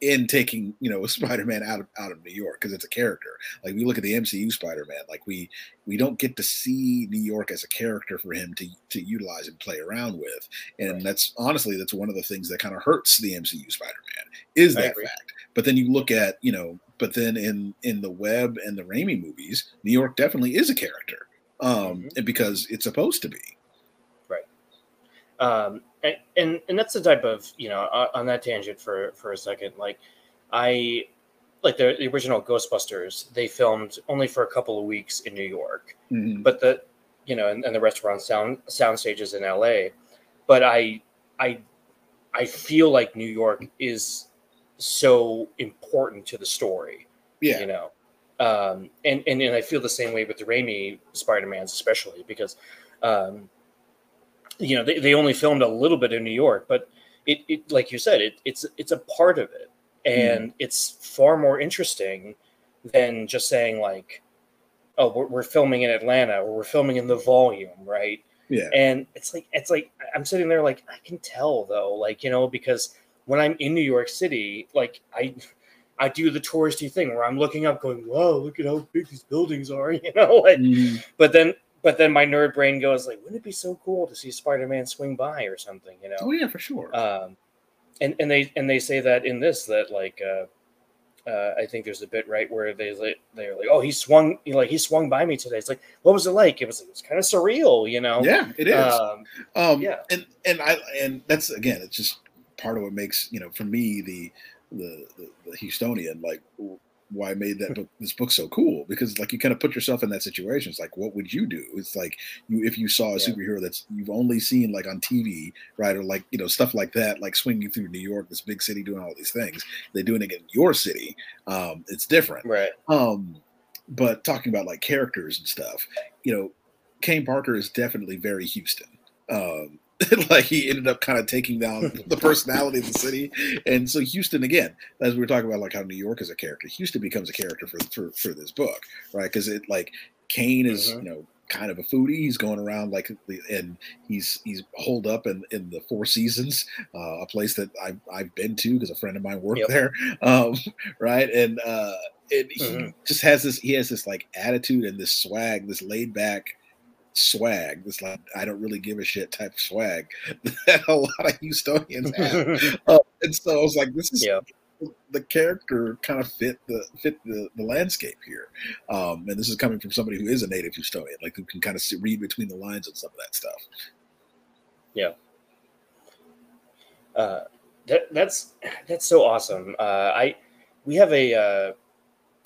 in taking you know Spider-Man out of out of New York because it's a character. Like we look at the MCU Spider-Man, like we we don't get to see New York as a character for him to to utilize and play around with, and Right. that's honestly that's one of the things that kind of hurts the MCU Spider-Man is I that agree. fact. But then you look at you know, but then in in the Webb and the Raimi movies, New York definitely is a character, um, Mhm. because it's supposed to be. Um and, and that's the type of you know on that tangent for for a second like i like the, the original ghostbusters they filmed only for a couple of weeks in new york Mhm. but the you know, and, and the restaurant sound sound stages in LA. But I I I feel like New York is so important to the story. Yeah. You know. Um, and, and and I feel the same way with the Raimi Spider-Mans, especially because um, you know, they, they only filmed a little bit in New York, but it, it like you said, it, it's it's a part of it. And it's far more interesting than just saying like, oh, we're, we're filming in Atlanta or we're filming in the volume, right? Yeah. And it's like it's like I'm sitting there like I can tell though, like, you know, because when I'm in New York City, like I I do the touristy thing where I'm looking up going, Whoa, look at how big these buildings are, you know, like Mhm. but then but then my nerd brain goes like, wouldn't it be so cool to see Spider-Man swing by or something, you know? Oh yeah, for sure. Um, and and they and they say that in this that like uh, uh, I think there's a bit right where they they're like, oh, he swung you know, like he swung by me today. It's like, what was it like? It was it was kind of surreal, you know? yeah, it is. Um, Um, Yeah. and and I and that's again, it's just part of what makes you know for me the the the, the Houstonian like why I made that book this book so cool because like you kind of put yourself in that situation. It's like what would you do? It's like you if you saw a Yeah. superhero that's you've only seen like on TV, right, or like you know stuff like that, like swinging through New York, this big city doing all these things. They're doing it in your city. Um, it's different. right. Um, but talking about like characters and stuff, you know, Kaine Parker is definitely very Houston. Um, like he ended up kind of taking down the personality of the city, and so Houston again, as we were talking about, like how New York is a character, Houston becomes a character for for, for this book, right? Because it like Kaine is Mhm. you know kind of a foodie. He's going around like and he's he's holed up in in the Four Seasons, uh, a place that I've I've been to because a friend of mine worked Yep. there, um, right? And uh, and he Mhm. just has this he has this like attitude and this swag, this laid back swag, this like I don't really give a shit type of swag that a lot of Houstonians have. Uh, and so I was like, this is Yeah. the character kind of fit the fit the, the landscape here. Um, and this is coming from somebody who is a native Houstonian, like who can kind of see, read between the lines on some of that stuff. Yeah. Uh, that that's that's so awesome. Uh, I we have a uh,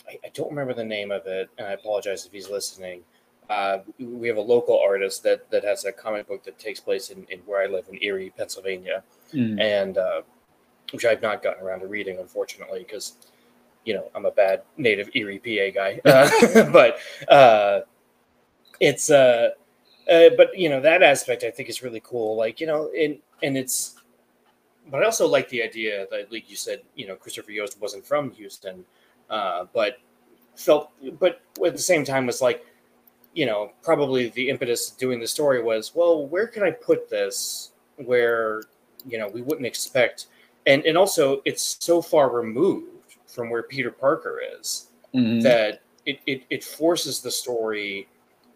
I, I don't remember the name of it, and I apologize if he's listening. Uh, we have a local artist that that has a comic book that takes place in, in where I live in Erie, Pennsylvania, and uh, which I've not gotten around to reading, unfortunately, because you know I'm a bad native Erie PA guy. Uh, but uh, it's uh, uh, but you know that aspect I think is really cool. Like you know, and and it's but I also like the idea that, like you said, you know, Christopher Yost wasn't from Houston, uh, but felt, but at the same time was like, you know, probably the impetus of doing the story was, well, where can I put this where you know we wouldn't expect, and and also it's so far removed from where Peter Parker is Mhm. that it, it it forces the story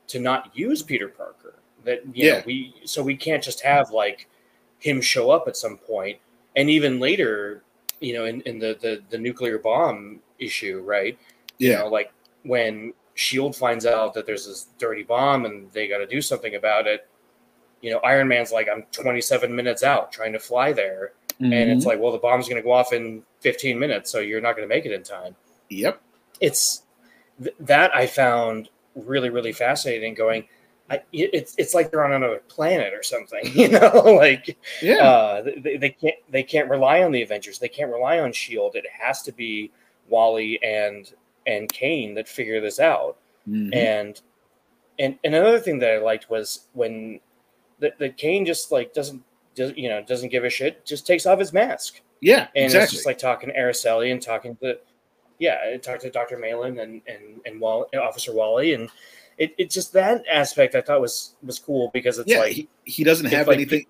to not use Peter Parker. That you Yeah. know, we so we can't just have like him show up at some point, and even later, you know, in, in the, the the nuclear bomb issue, right? You yeah, know, like when Shield finds out that there's this dirty bomb and they got to do something about it. You know, Iron Man's like, I'm 27 minutes out trying to fly there, and it's Mhm. like, well, the bomb's going to go off in 15 minutes, so you're not going to make it in time yep, it's th- that I found really really fascinating. Going, I, it's it's like they're on another planet or something, you know, like yeah, uh, they, they can't they can't rely on the Avengers. They can't rely on Shield. It has to be Wally and and Kaine that figure this out. Mhm. And and and another thing that I liked was when that that Kaine just like doesn't does you know doesn't give a shit, just takes off his mask yeah, and exactly. it's just like talking to Aracely and talking to, yeah, talk to Dr. Meland and and and Wall, Officer Wally, and it, it just that aspect I thought was was cool because it's yeah, like he, he doesn't have like anything.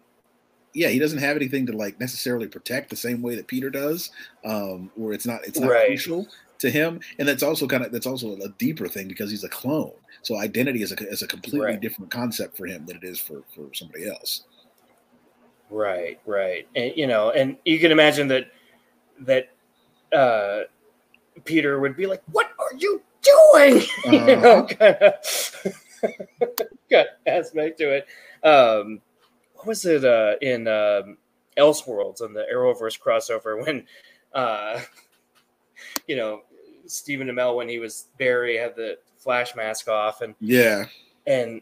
Yeah, he doesn't have anything to like necessarily protect the same way that Peter does, um, where it's not it's not Right. crucial to him, and that's also kind of that's also a deeper thing because he's a clone. So identity is a is a completely Right. different concept for him than it is for for somebody else. right, right, and you know, and you can imagine that that uh, Peter would be like, "What are you doing?" you know, kind of got aspect to it. Um, what was it uh, in um, Elseworlds on the Arrowverse crossover when, uh, you know, Stephen Amell when he was Barry had the flash mask off and Yeah, and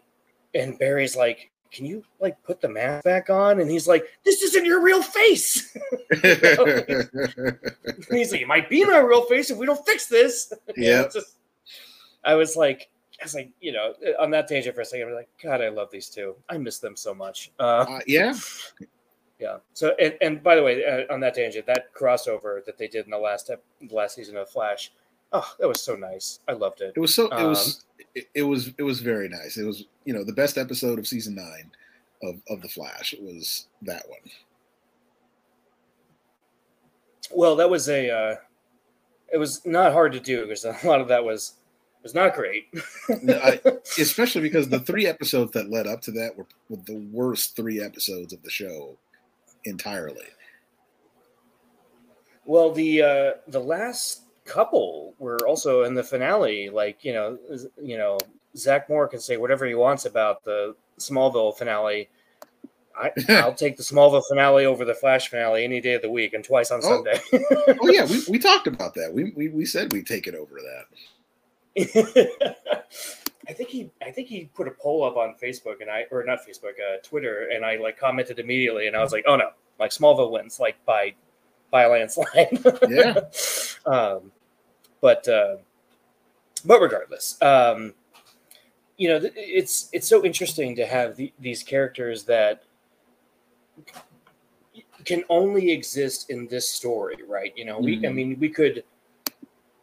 and Barry's like, "Can you like put the mask back on?" And he's like, "This isn't your real face." He's like, "It might be my real face if we don't fix this." Yeah. it's just- I was like, I was like, you know, on that tangent for a second, I was like, God, I love these two. I miss them so much. Uh, Uh, yeah, yeah. So, and, and by the way, uh, on that tangent, that crossover that they did in the last ep- last season of Flash, oh, that was so nice. I loved it. it was so. It Um, was. It, it was. It was very nice. It was. You know, the best episode of season nine of of the Flash It was that one. Well, that was a. Uh, it was not hard to do because a lot of that was was not great. No, I- especially because the three episodes that led up to that were, were the worst three episodes of the show entirely. Well, the uh, the last couple were also in the finale. Like you know, you know, Zach Moore can say whatever he wants about the Smallville finale. I, I'll take the Smallville finale over the Flash finale any day of the week and twice on Oh. Sunday. oh yeah, we, we talked about that. We, we we said we'd take it over that. I think he I think he put a poll up on Facebook and I or not Facebook, uh, Twitter, and I like commented immediately and I was like, oh no, like Smallville wins like by by a landslide. Yeah. um, but uh, but regardless, um, you know, it's it's so interesting to have the, these characters that can only exist in this story, right? You know, we I Mhm. mean, we could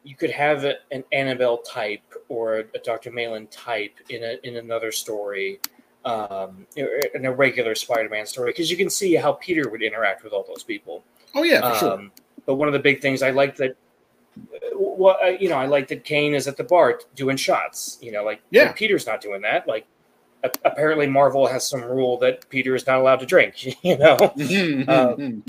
you could have a, an Annabelle type or a, Dr. Meland type in a in another story, um, in a regular Spider-Man story, because you can see how Peter would interact with all those people. Oh yeah, for sure. Um, but one of the big things I like that, well, uh, you know, I like that Kane is at the bar doing shots. You know, like Yeah. Peter's not doing that. Like apparently Marvel has some rule that Peter is not allowed to drink. You know, um,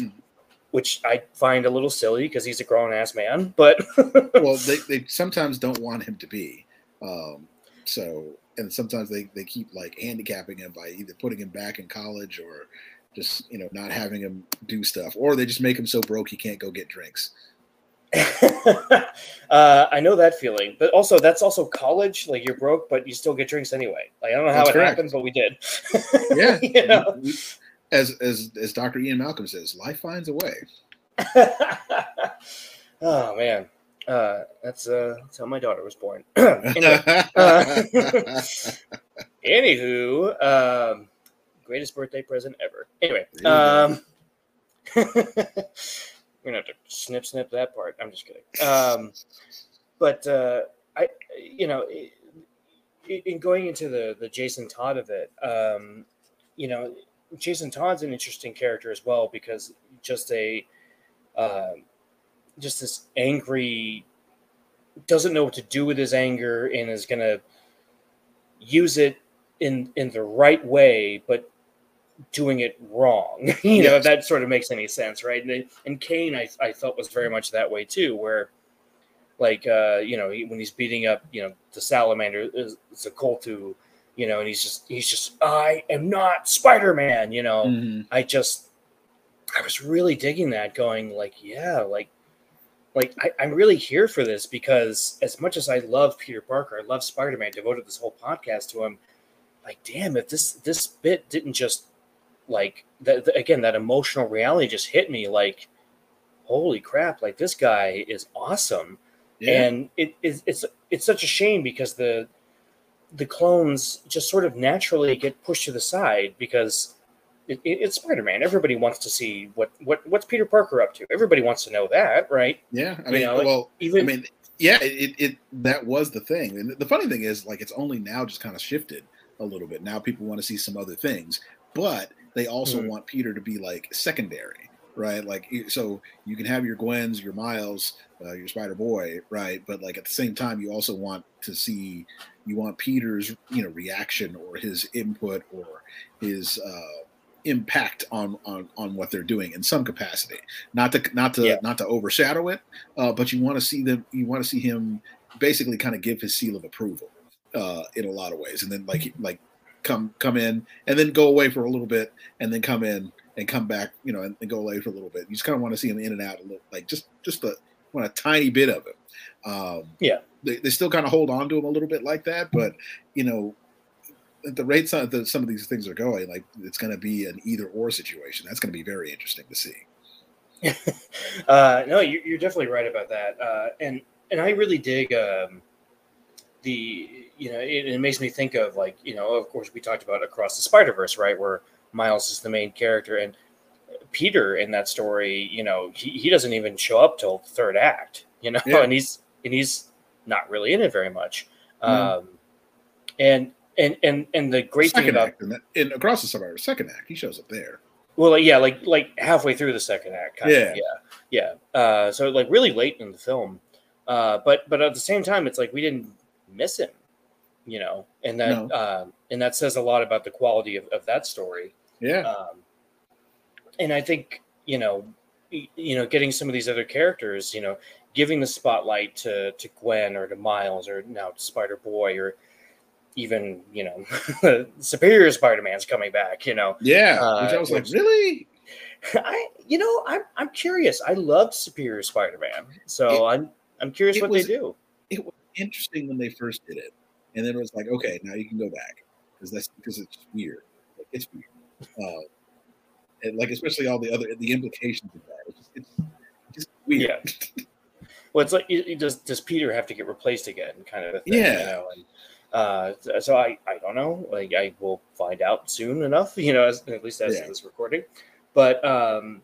which I find a little silly because he's a grown ass man. But well, they, they sometimes don't want him to be. Um, so, and sometimes they, they keep like handicapping him by either putting him back in college or just, you know, not having him do stuff, or they just make him so broke he can't go get drinks. uh, I know that feeling, but also that's also college. Like you're broke, but you still get drinks anyway. Like I don't know how That's it correct. happened, but we did. Yeah. you know? As, as, as Dr. Ian Malcolm says, life finds a way. oh man, uh, that's uh, that's how my daughter was born. anyway, uh, anywho, um, greatest birthday present ever. Anyway, um, we're gonna have to snip snip that part. I'm just kidding. Um, but uh, I, you know, in going into the the Jason Todd of it, um, you know, Jason Todd's an interesting character as well because just a um, just this angry doesn't know what to do with his anger and is to use it in in the right way but doing it wrong you know if that sort of makes any sense right and, and kaine I, I felt was very much that way too where like uh you know he, when he's beating up you know the salamander it's a coltu you know and he's just he's just i am not spider-man you know Mhm. I just I was really digging that, going like, yeah, like like I, I'm really here for this because as much as I love Peter Parker, I love Spider-Man, devoted this whole podcast to him. Like, damn, if this this bit didn't just like that again, that emotional reality just hit me like, holy crap, like this guy is awesome Yeah. and it's it's it's such a shame because the the clones just sort of naturally get pushed to the side because it, it, it's Spider-Man. Everybody wants to see what what what's Peter Parker up to. Everybody wants to know that, right? yeah. I you mean, know, well, Even I mean, yeah, it, it, it that was the thing. And the funny thing is, like, it's only now just kind of shifted a little bit. Now people want to see some other things, but they also Mhm. want Peter to be like secondary, right? Like, so you can have your Gwens, your Miles, uh, your Spider Boy, right? But like at the same time, you also want to see you want Peter's you know reaction or his input or his uh, impact on on on what they're doing in some capacity. Not to not to Yeah. not to overshadow it, uh, but you want to see them. You want to see him basically kind of give his seal of approval uh, in a lot of ways, and then like like come come in and then go away for a little bit, and then come in and come back, you know, and, and go away for a little bit. You just kind of want to see him in and out a little, like just just a want a tiny bit of it. Um, Yeah. they, they still kind of hold on to him a little bit like that, but you know, at the rate some, that some of these things are going, like it's going to be an either or situation. That's going to be very interesting to see. uh, no, you, you're definitely right about that. Uh, and and I really dig um, the you know it, it makes me think of like you know of course we talked about across the Spider Verse right where Miles is the main character and Peter in that story you know he, he doesn't even show up till the third act you know Yeah. and he's and he's not really in it very much. No. Um, and and and and the great thing about act, in, that, in across the Spider second act, he shows up there. well, yeah, like like halfway through the second act, kind Yeah. of, yeah, yeah. Uh, so like really late in the film, uh, but but at the same time, it's like we didn't miss him, you know, and that No. um, and that says a lot about the quality of, of that story. Yeah, Um, and I think you know, you know, getting some of these other characters, you know, giving the spotlight to to Gwen or to Miles or now to Spider Boy or even you know, Superior Spider Man's coming back, you know. yeah. uh, which I was like, really? I, you know, I'm I'm curious. I loved Superior Spider-Man, so I'm I'm curious what was- they do. It was interesting when they first did it, and then it was like, okay, now you can go back because that's because it's weird. Like, it's weird. Uh, and like especially all the other the implications of that. It's just, it's just weird. Well, it's like it, it does does Peter have to get replaced again, kind of a thing, Yeah. You know, and uh, so I I don't know. Like I will find out soon enough. You know, as, at least as Yeah. of this recording. But um,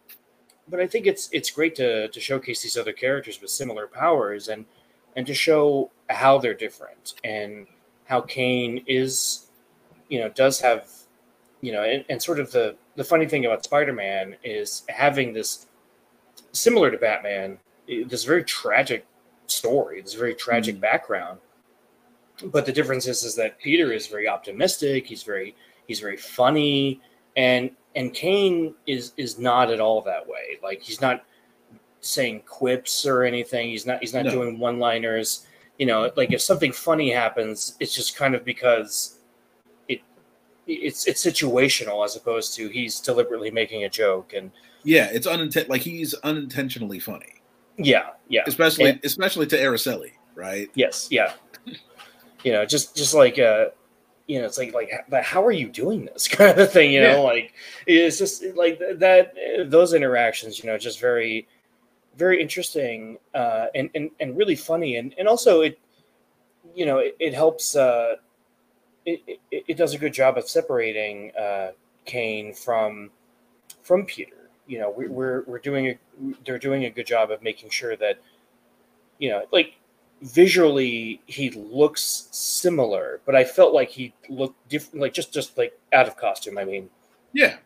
but I think it's it's great to to showcase these other characters with similar powers and and to show how they're different and how Kaine is, you know, does have, you know, and, and sort of the the funny thing about Spider-Man is having this similar to Batman, this very tragic story, this very tragic Mhm. background. But the difference is, is that Peter is very optimistic. He's very he's very funny, and and Kaine is is not at all that way. Like he's not saying quips or anything. He's not he's not No. doing one liners. You know, like if something funny happens, it's just kind of because it it's it's situational as opposed to he's deliberately making a joke and Yeah, it's unintent like he's unintentionally funny, yeah yeah especially And- especially to Aracely, right? Yes, yeah. You know, just just like uh you know, it's like like but how are you doing this kind of thing, you know, Yeah. like it's just like th- that those interactions, you know, just very very interesting uh and and, and really funny and and also it you know, it, it helps uh it, it, it does a good job of separating uh Kaine from from Peter. You know, we, we're we're doing a they're doing a good job of making sure that you know, like visually he looks similar, but I felt like he looked different, like just just like out of costume. I mean, Yeah,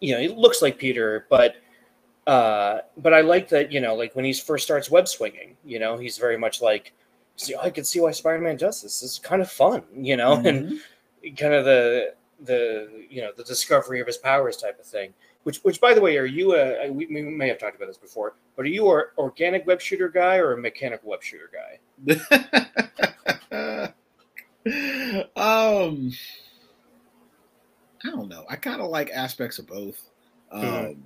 you know, he looks like Peter, but uh, but I like that. You know, like when he first starts web swinging, you know, he's very much like, see, I can see why Spider-Man does this. Is kind of fun, you know, and kind of the the you know the discovery of his powers type of thing. Which, which, by the way, are you a? We, we may have talked about this before, but are you an organic web shooter guy or a mechanical web shooter guy? um, I don't know. I kind of like aspects of both. Um, Mhm.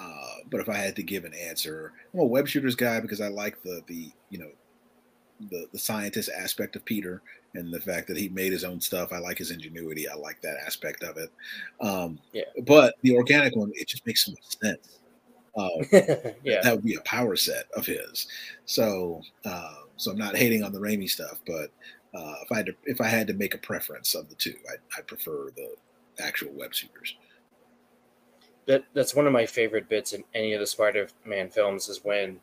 Uh, but if I had to give an answer, I'm a web shooters guy because I like the the you know the the scientist aspect of Peter and the fact that he made his own stuff. I like his ingenuity. I like that aspect of it. Um, Yeah. But the organic one, it just makes so much sense. Um, yeah, that would be a power set of his. So, uh, so I'm not hating on the Raimi stuff, but uh, if I had to, if I had to make a preference of the two, I I prefer the actual web shooters. That that's one of my favorite bits in any of the Spider-Man films is when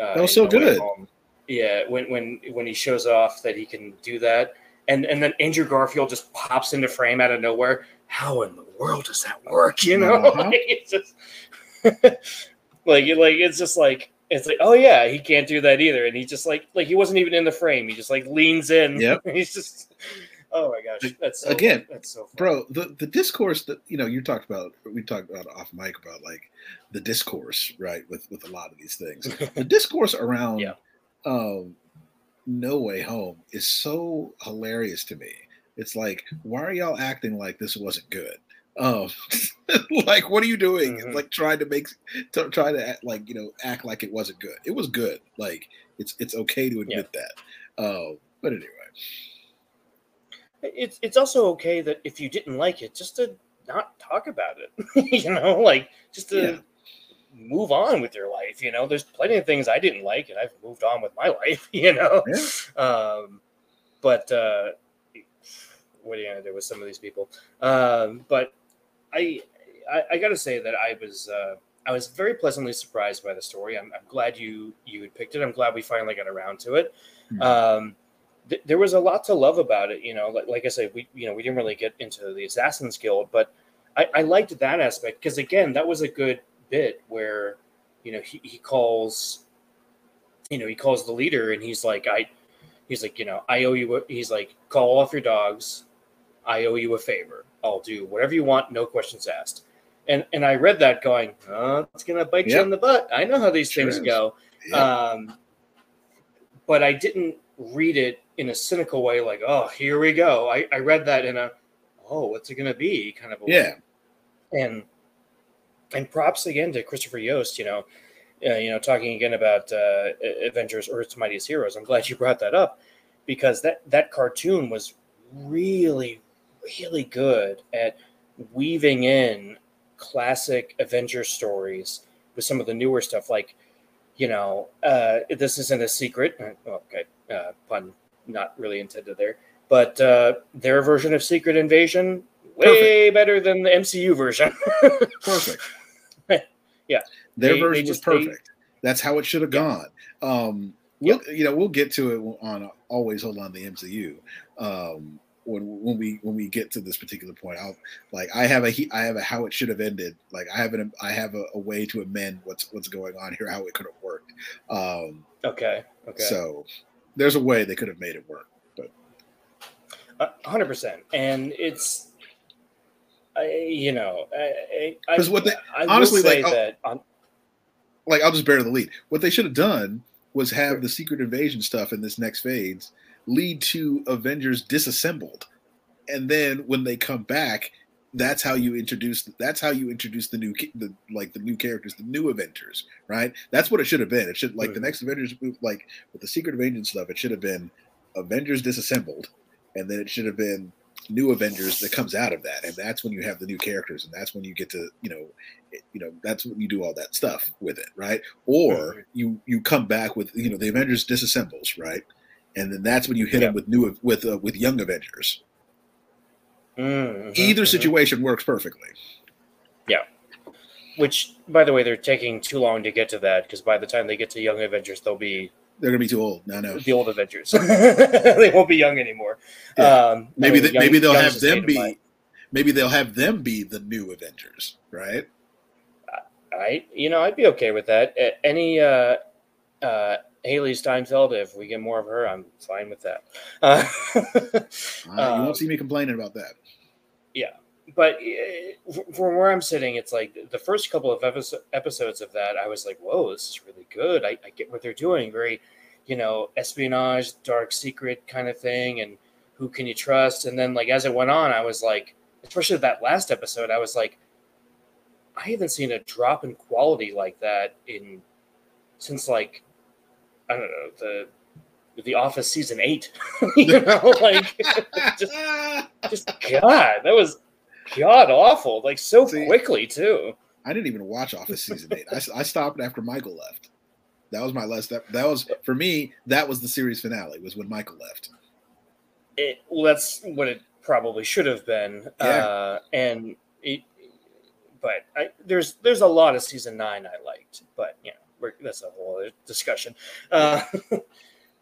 uh, That was so good. Home- yeah, when when when he shows off that he can do that, and and then Andrew Garfield just pops into frame out of nowhere. How in the world does that work? You know, Uh-huh. like, it's just like like it's just like it's like oh yeah, he can't do that either, and he just like like he wasn't even in the frame. He just like leans in. Yeah, he's just oh my gosh, that's so, Again, that's so fun. Bro, the, the discourse that you know you talked about, we talked about off mic about like the discourse, right? With with a lot of these things, the discourse around Yeah. um, No Way Home is so hilarious to me. It's like, why are y'all acting like this wasn't good? Um, like, what are you doing? Mhm. Like, trying to make, to, try to act, like you know, act like it wasn't good. It was good. Like, it's it's okay to admit that. Uh, but anyway, it's it's also okay that if you didn't like it, just to not talk about it. you know, like just to Yeah. move on with your life. You know, there's plenty of things I didn't like, and I've moved on with my life. You know, Yeah. um, but uh, what are you gonna do with some of these people? Um, but I, I, I got to say that I was uh, I was very pleasantly surprised by the story. I'm, I'm glad you you had picked it. I'm glad we finally got around to it. Mhm. Um, th- there was a lot to love about it. You know, like, like I said, we you know we didn't really get into the Assassin's Guild, but I, I liked that aspect because again, that was a good bit where you know he, he calls you know he calls the leader and he's like I he's like you know I owe you a, he's like call off your dogs I owe you a favor I'll do whatever you want no questions asked and and I read that going oh it's gonna bite you in the butt I know how these Sure things is. go Yeah. um, but I didn't read it in a cynical way, like, oh, here we go. I, I read that in a, oh, what's it going to be kind of a yeah. way. And, and props again to Christopher Yost, you know, uh, you know, talking again about uh, Avengers Earth's Mightiest Heroes. I'm glad you brought that up because that, that cartoon was really, really good at weaving in classic Avengers stories with some of the newer stuff. Like, you know, uh, this isn't a secret. uh, Okay, uh, pun not really intended there. But uh, their version of Secret Invasion way better than the MCU version. Perfect. Yeah. Their They- they version just- was they- perfect. That's how it should have gone. Um, we'll, you know, we'll get to it on always hold on the MCU. Um, when when we when we get to this particular point, I'll like I have a he- I have a how it should have ended. Like I have an I have a, a way to amend what's what's going on here, how it could have worked. Um, okay, okay. So there's a way they could have made it work. Hundred percent, and it's, I, you know, I, I, 'Cause what they- I honestly, say like, that on, like I'll just bear the lead. What they should have done was have the secret invasion stuff in this next phase lead to Avengers disassembled, and then when they come back, that's how you introduce. That's how you introduce the new, the like the new characters, the new Avengers, right? That's what it should have been. It should like the Mhm. next Avengers, like with the secret invasion stuff. It should have been Avengers disassembled, and then it should have been new Avengers that comes out of that, and that's when you have the new characters, and that's when you get to you know, it- you know, that's when you do all that stuff with it, right? Or Mhm. you you come back with you know the Avengers disassembles, right? And then that's when you hit Yeah. them with new with uh, with young Avengers. Mhm, Either mhm. situation works perfectly. Yeah. Which, by the way, they're taking too long to get to that because by the time they get to Young Avengers, they'll be They're gonna be too old. No, no. the old Avengers. they won't be young anymore. Yeah. Um, Maybe I mean, they, young- maybe they'll have them be. mind. Maybe they'll have them be the new Avengers, right? I, you know, I'd be okay with that. Any uh, uh, Hailee Steinfeld, if we get more of her, I'm fine with that. Uh, Uh, you Um, won't see me complaining about that. But uh, from where I'm sitting, it's like the first couple of episodes of that, I was like, "Whoa, this is really good." I, I get what they're doing. Very, you know, espionage, dark secret kind of thing, and who can you trust? And then, like as it went on, I was like, especially that last episode, I was like, I haven't seen a drop in quality like that in since like I don't know the the Office season eight. you know, like just just God, that was god awful. Like so See, quickly too. I didn't even watch Office season eight. I, I stopped after Michael left. That was my last. That, that was for me. That was the series finale. Was when Michael left. It, well, that's what it probably should have been. Yeah. Uh, and it, but I, there's there's a lot of season nine I liked, but you know we're, that's a whole other discussion. Uh,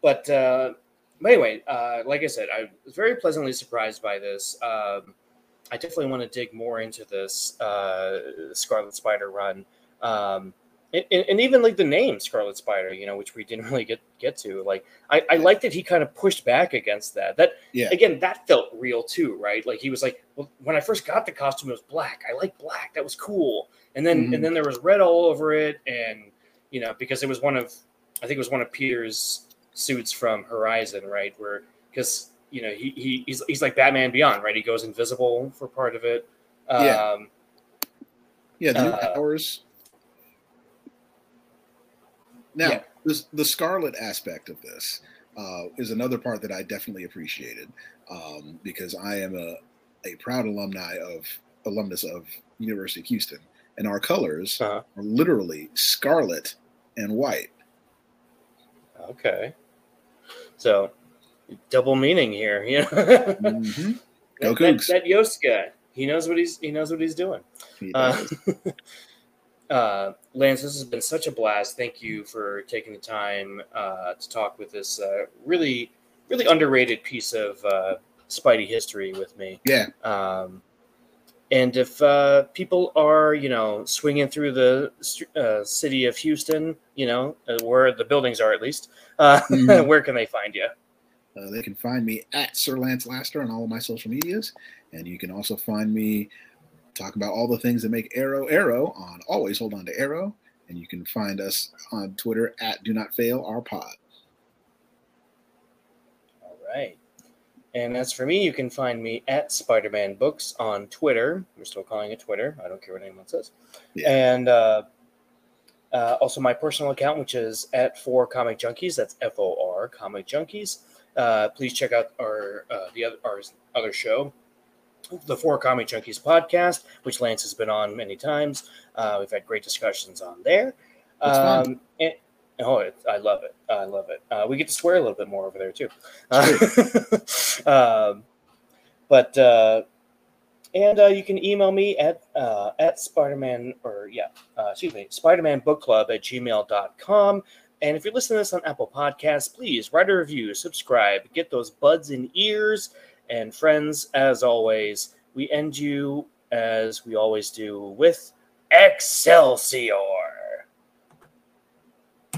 but uh, but anyway, uh, like I said, I was very pleasantly surprised by this. Um, I definitely want to dig more into this uh, Scarlet Spider run. Um, and, and even like the name Scarlet Spider, you know, which we didn't really get get to. Like, I, I like that he kind of pushed back against that. That Yeah. again, that felt real too, right? Like he was like, well, when I first got the costume, it was black. I like black. That was cool. And then Mhm. and then there was red all over it, and you know, because it was one of, I think it was one of Peter's suits from Horizon, right? Where because you know he, he he's he's like Batman Beyond, right? He goes invisible for part of it. Um, Yeah. Yeah, the new Uh, powers. Now, yeah. this, the Scarlet aspect of this, uh, is another part that I definitely appreciated um, because I am a, a proud alumni of alumnus of University of Houston, and our colors Uh-huh. are literally scarlet and white. Okay. So, double meaning here. You know, Mhm. Go that, that, Cougs. that Yost guy. He knows what he's he knows what he's doing. He Uh, uh, Lance, this has been such a blast. Thank you for taking the time uh, to talk with this uh, really, really underrated piece of uh, Spidey history with me. yeah, Um, and if uh, people are, you know, swinging through the uh, city of Houston, you know, uh, where the buildings are at least, uh, Mhm. where can they find you? Uh, they can find me at Sir Lance Laster on all of my social medias, and you can also find me talking about all the things that make Arrow Arrow on Always Hold On to Arrow, and you can find us on Twitter at Do Not Fail Our Pod. All right. And as for me, you can find me at Spider Man Books on Twitter. We're still calling it Twitter. I don't care what anyone says. Yeah. And uh, uh, also my personal account, which is at Four Comic Junkies. That's F O R Comic Junkies. Uh, please check out our uh, the other our other show, the Four Comic Junkies podcast, which Lance has been on many times. Uh, we've had great discussions on there. Um, and, oh, it, I love it. I love it. Uh, we get to swear a little bit more over there too. Um, but uh, and uh, you can email me at uh, at Spider-Man or yeah, uh, excuse me, Spider-Man Book Club at gmail.com. And if you're listening to this on Apple Podcasts, please write a review, subscribe, get those buds in ears. And friends, as always, we end you as we always do with Excelsior.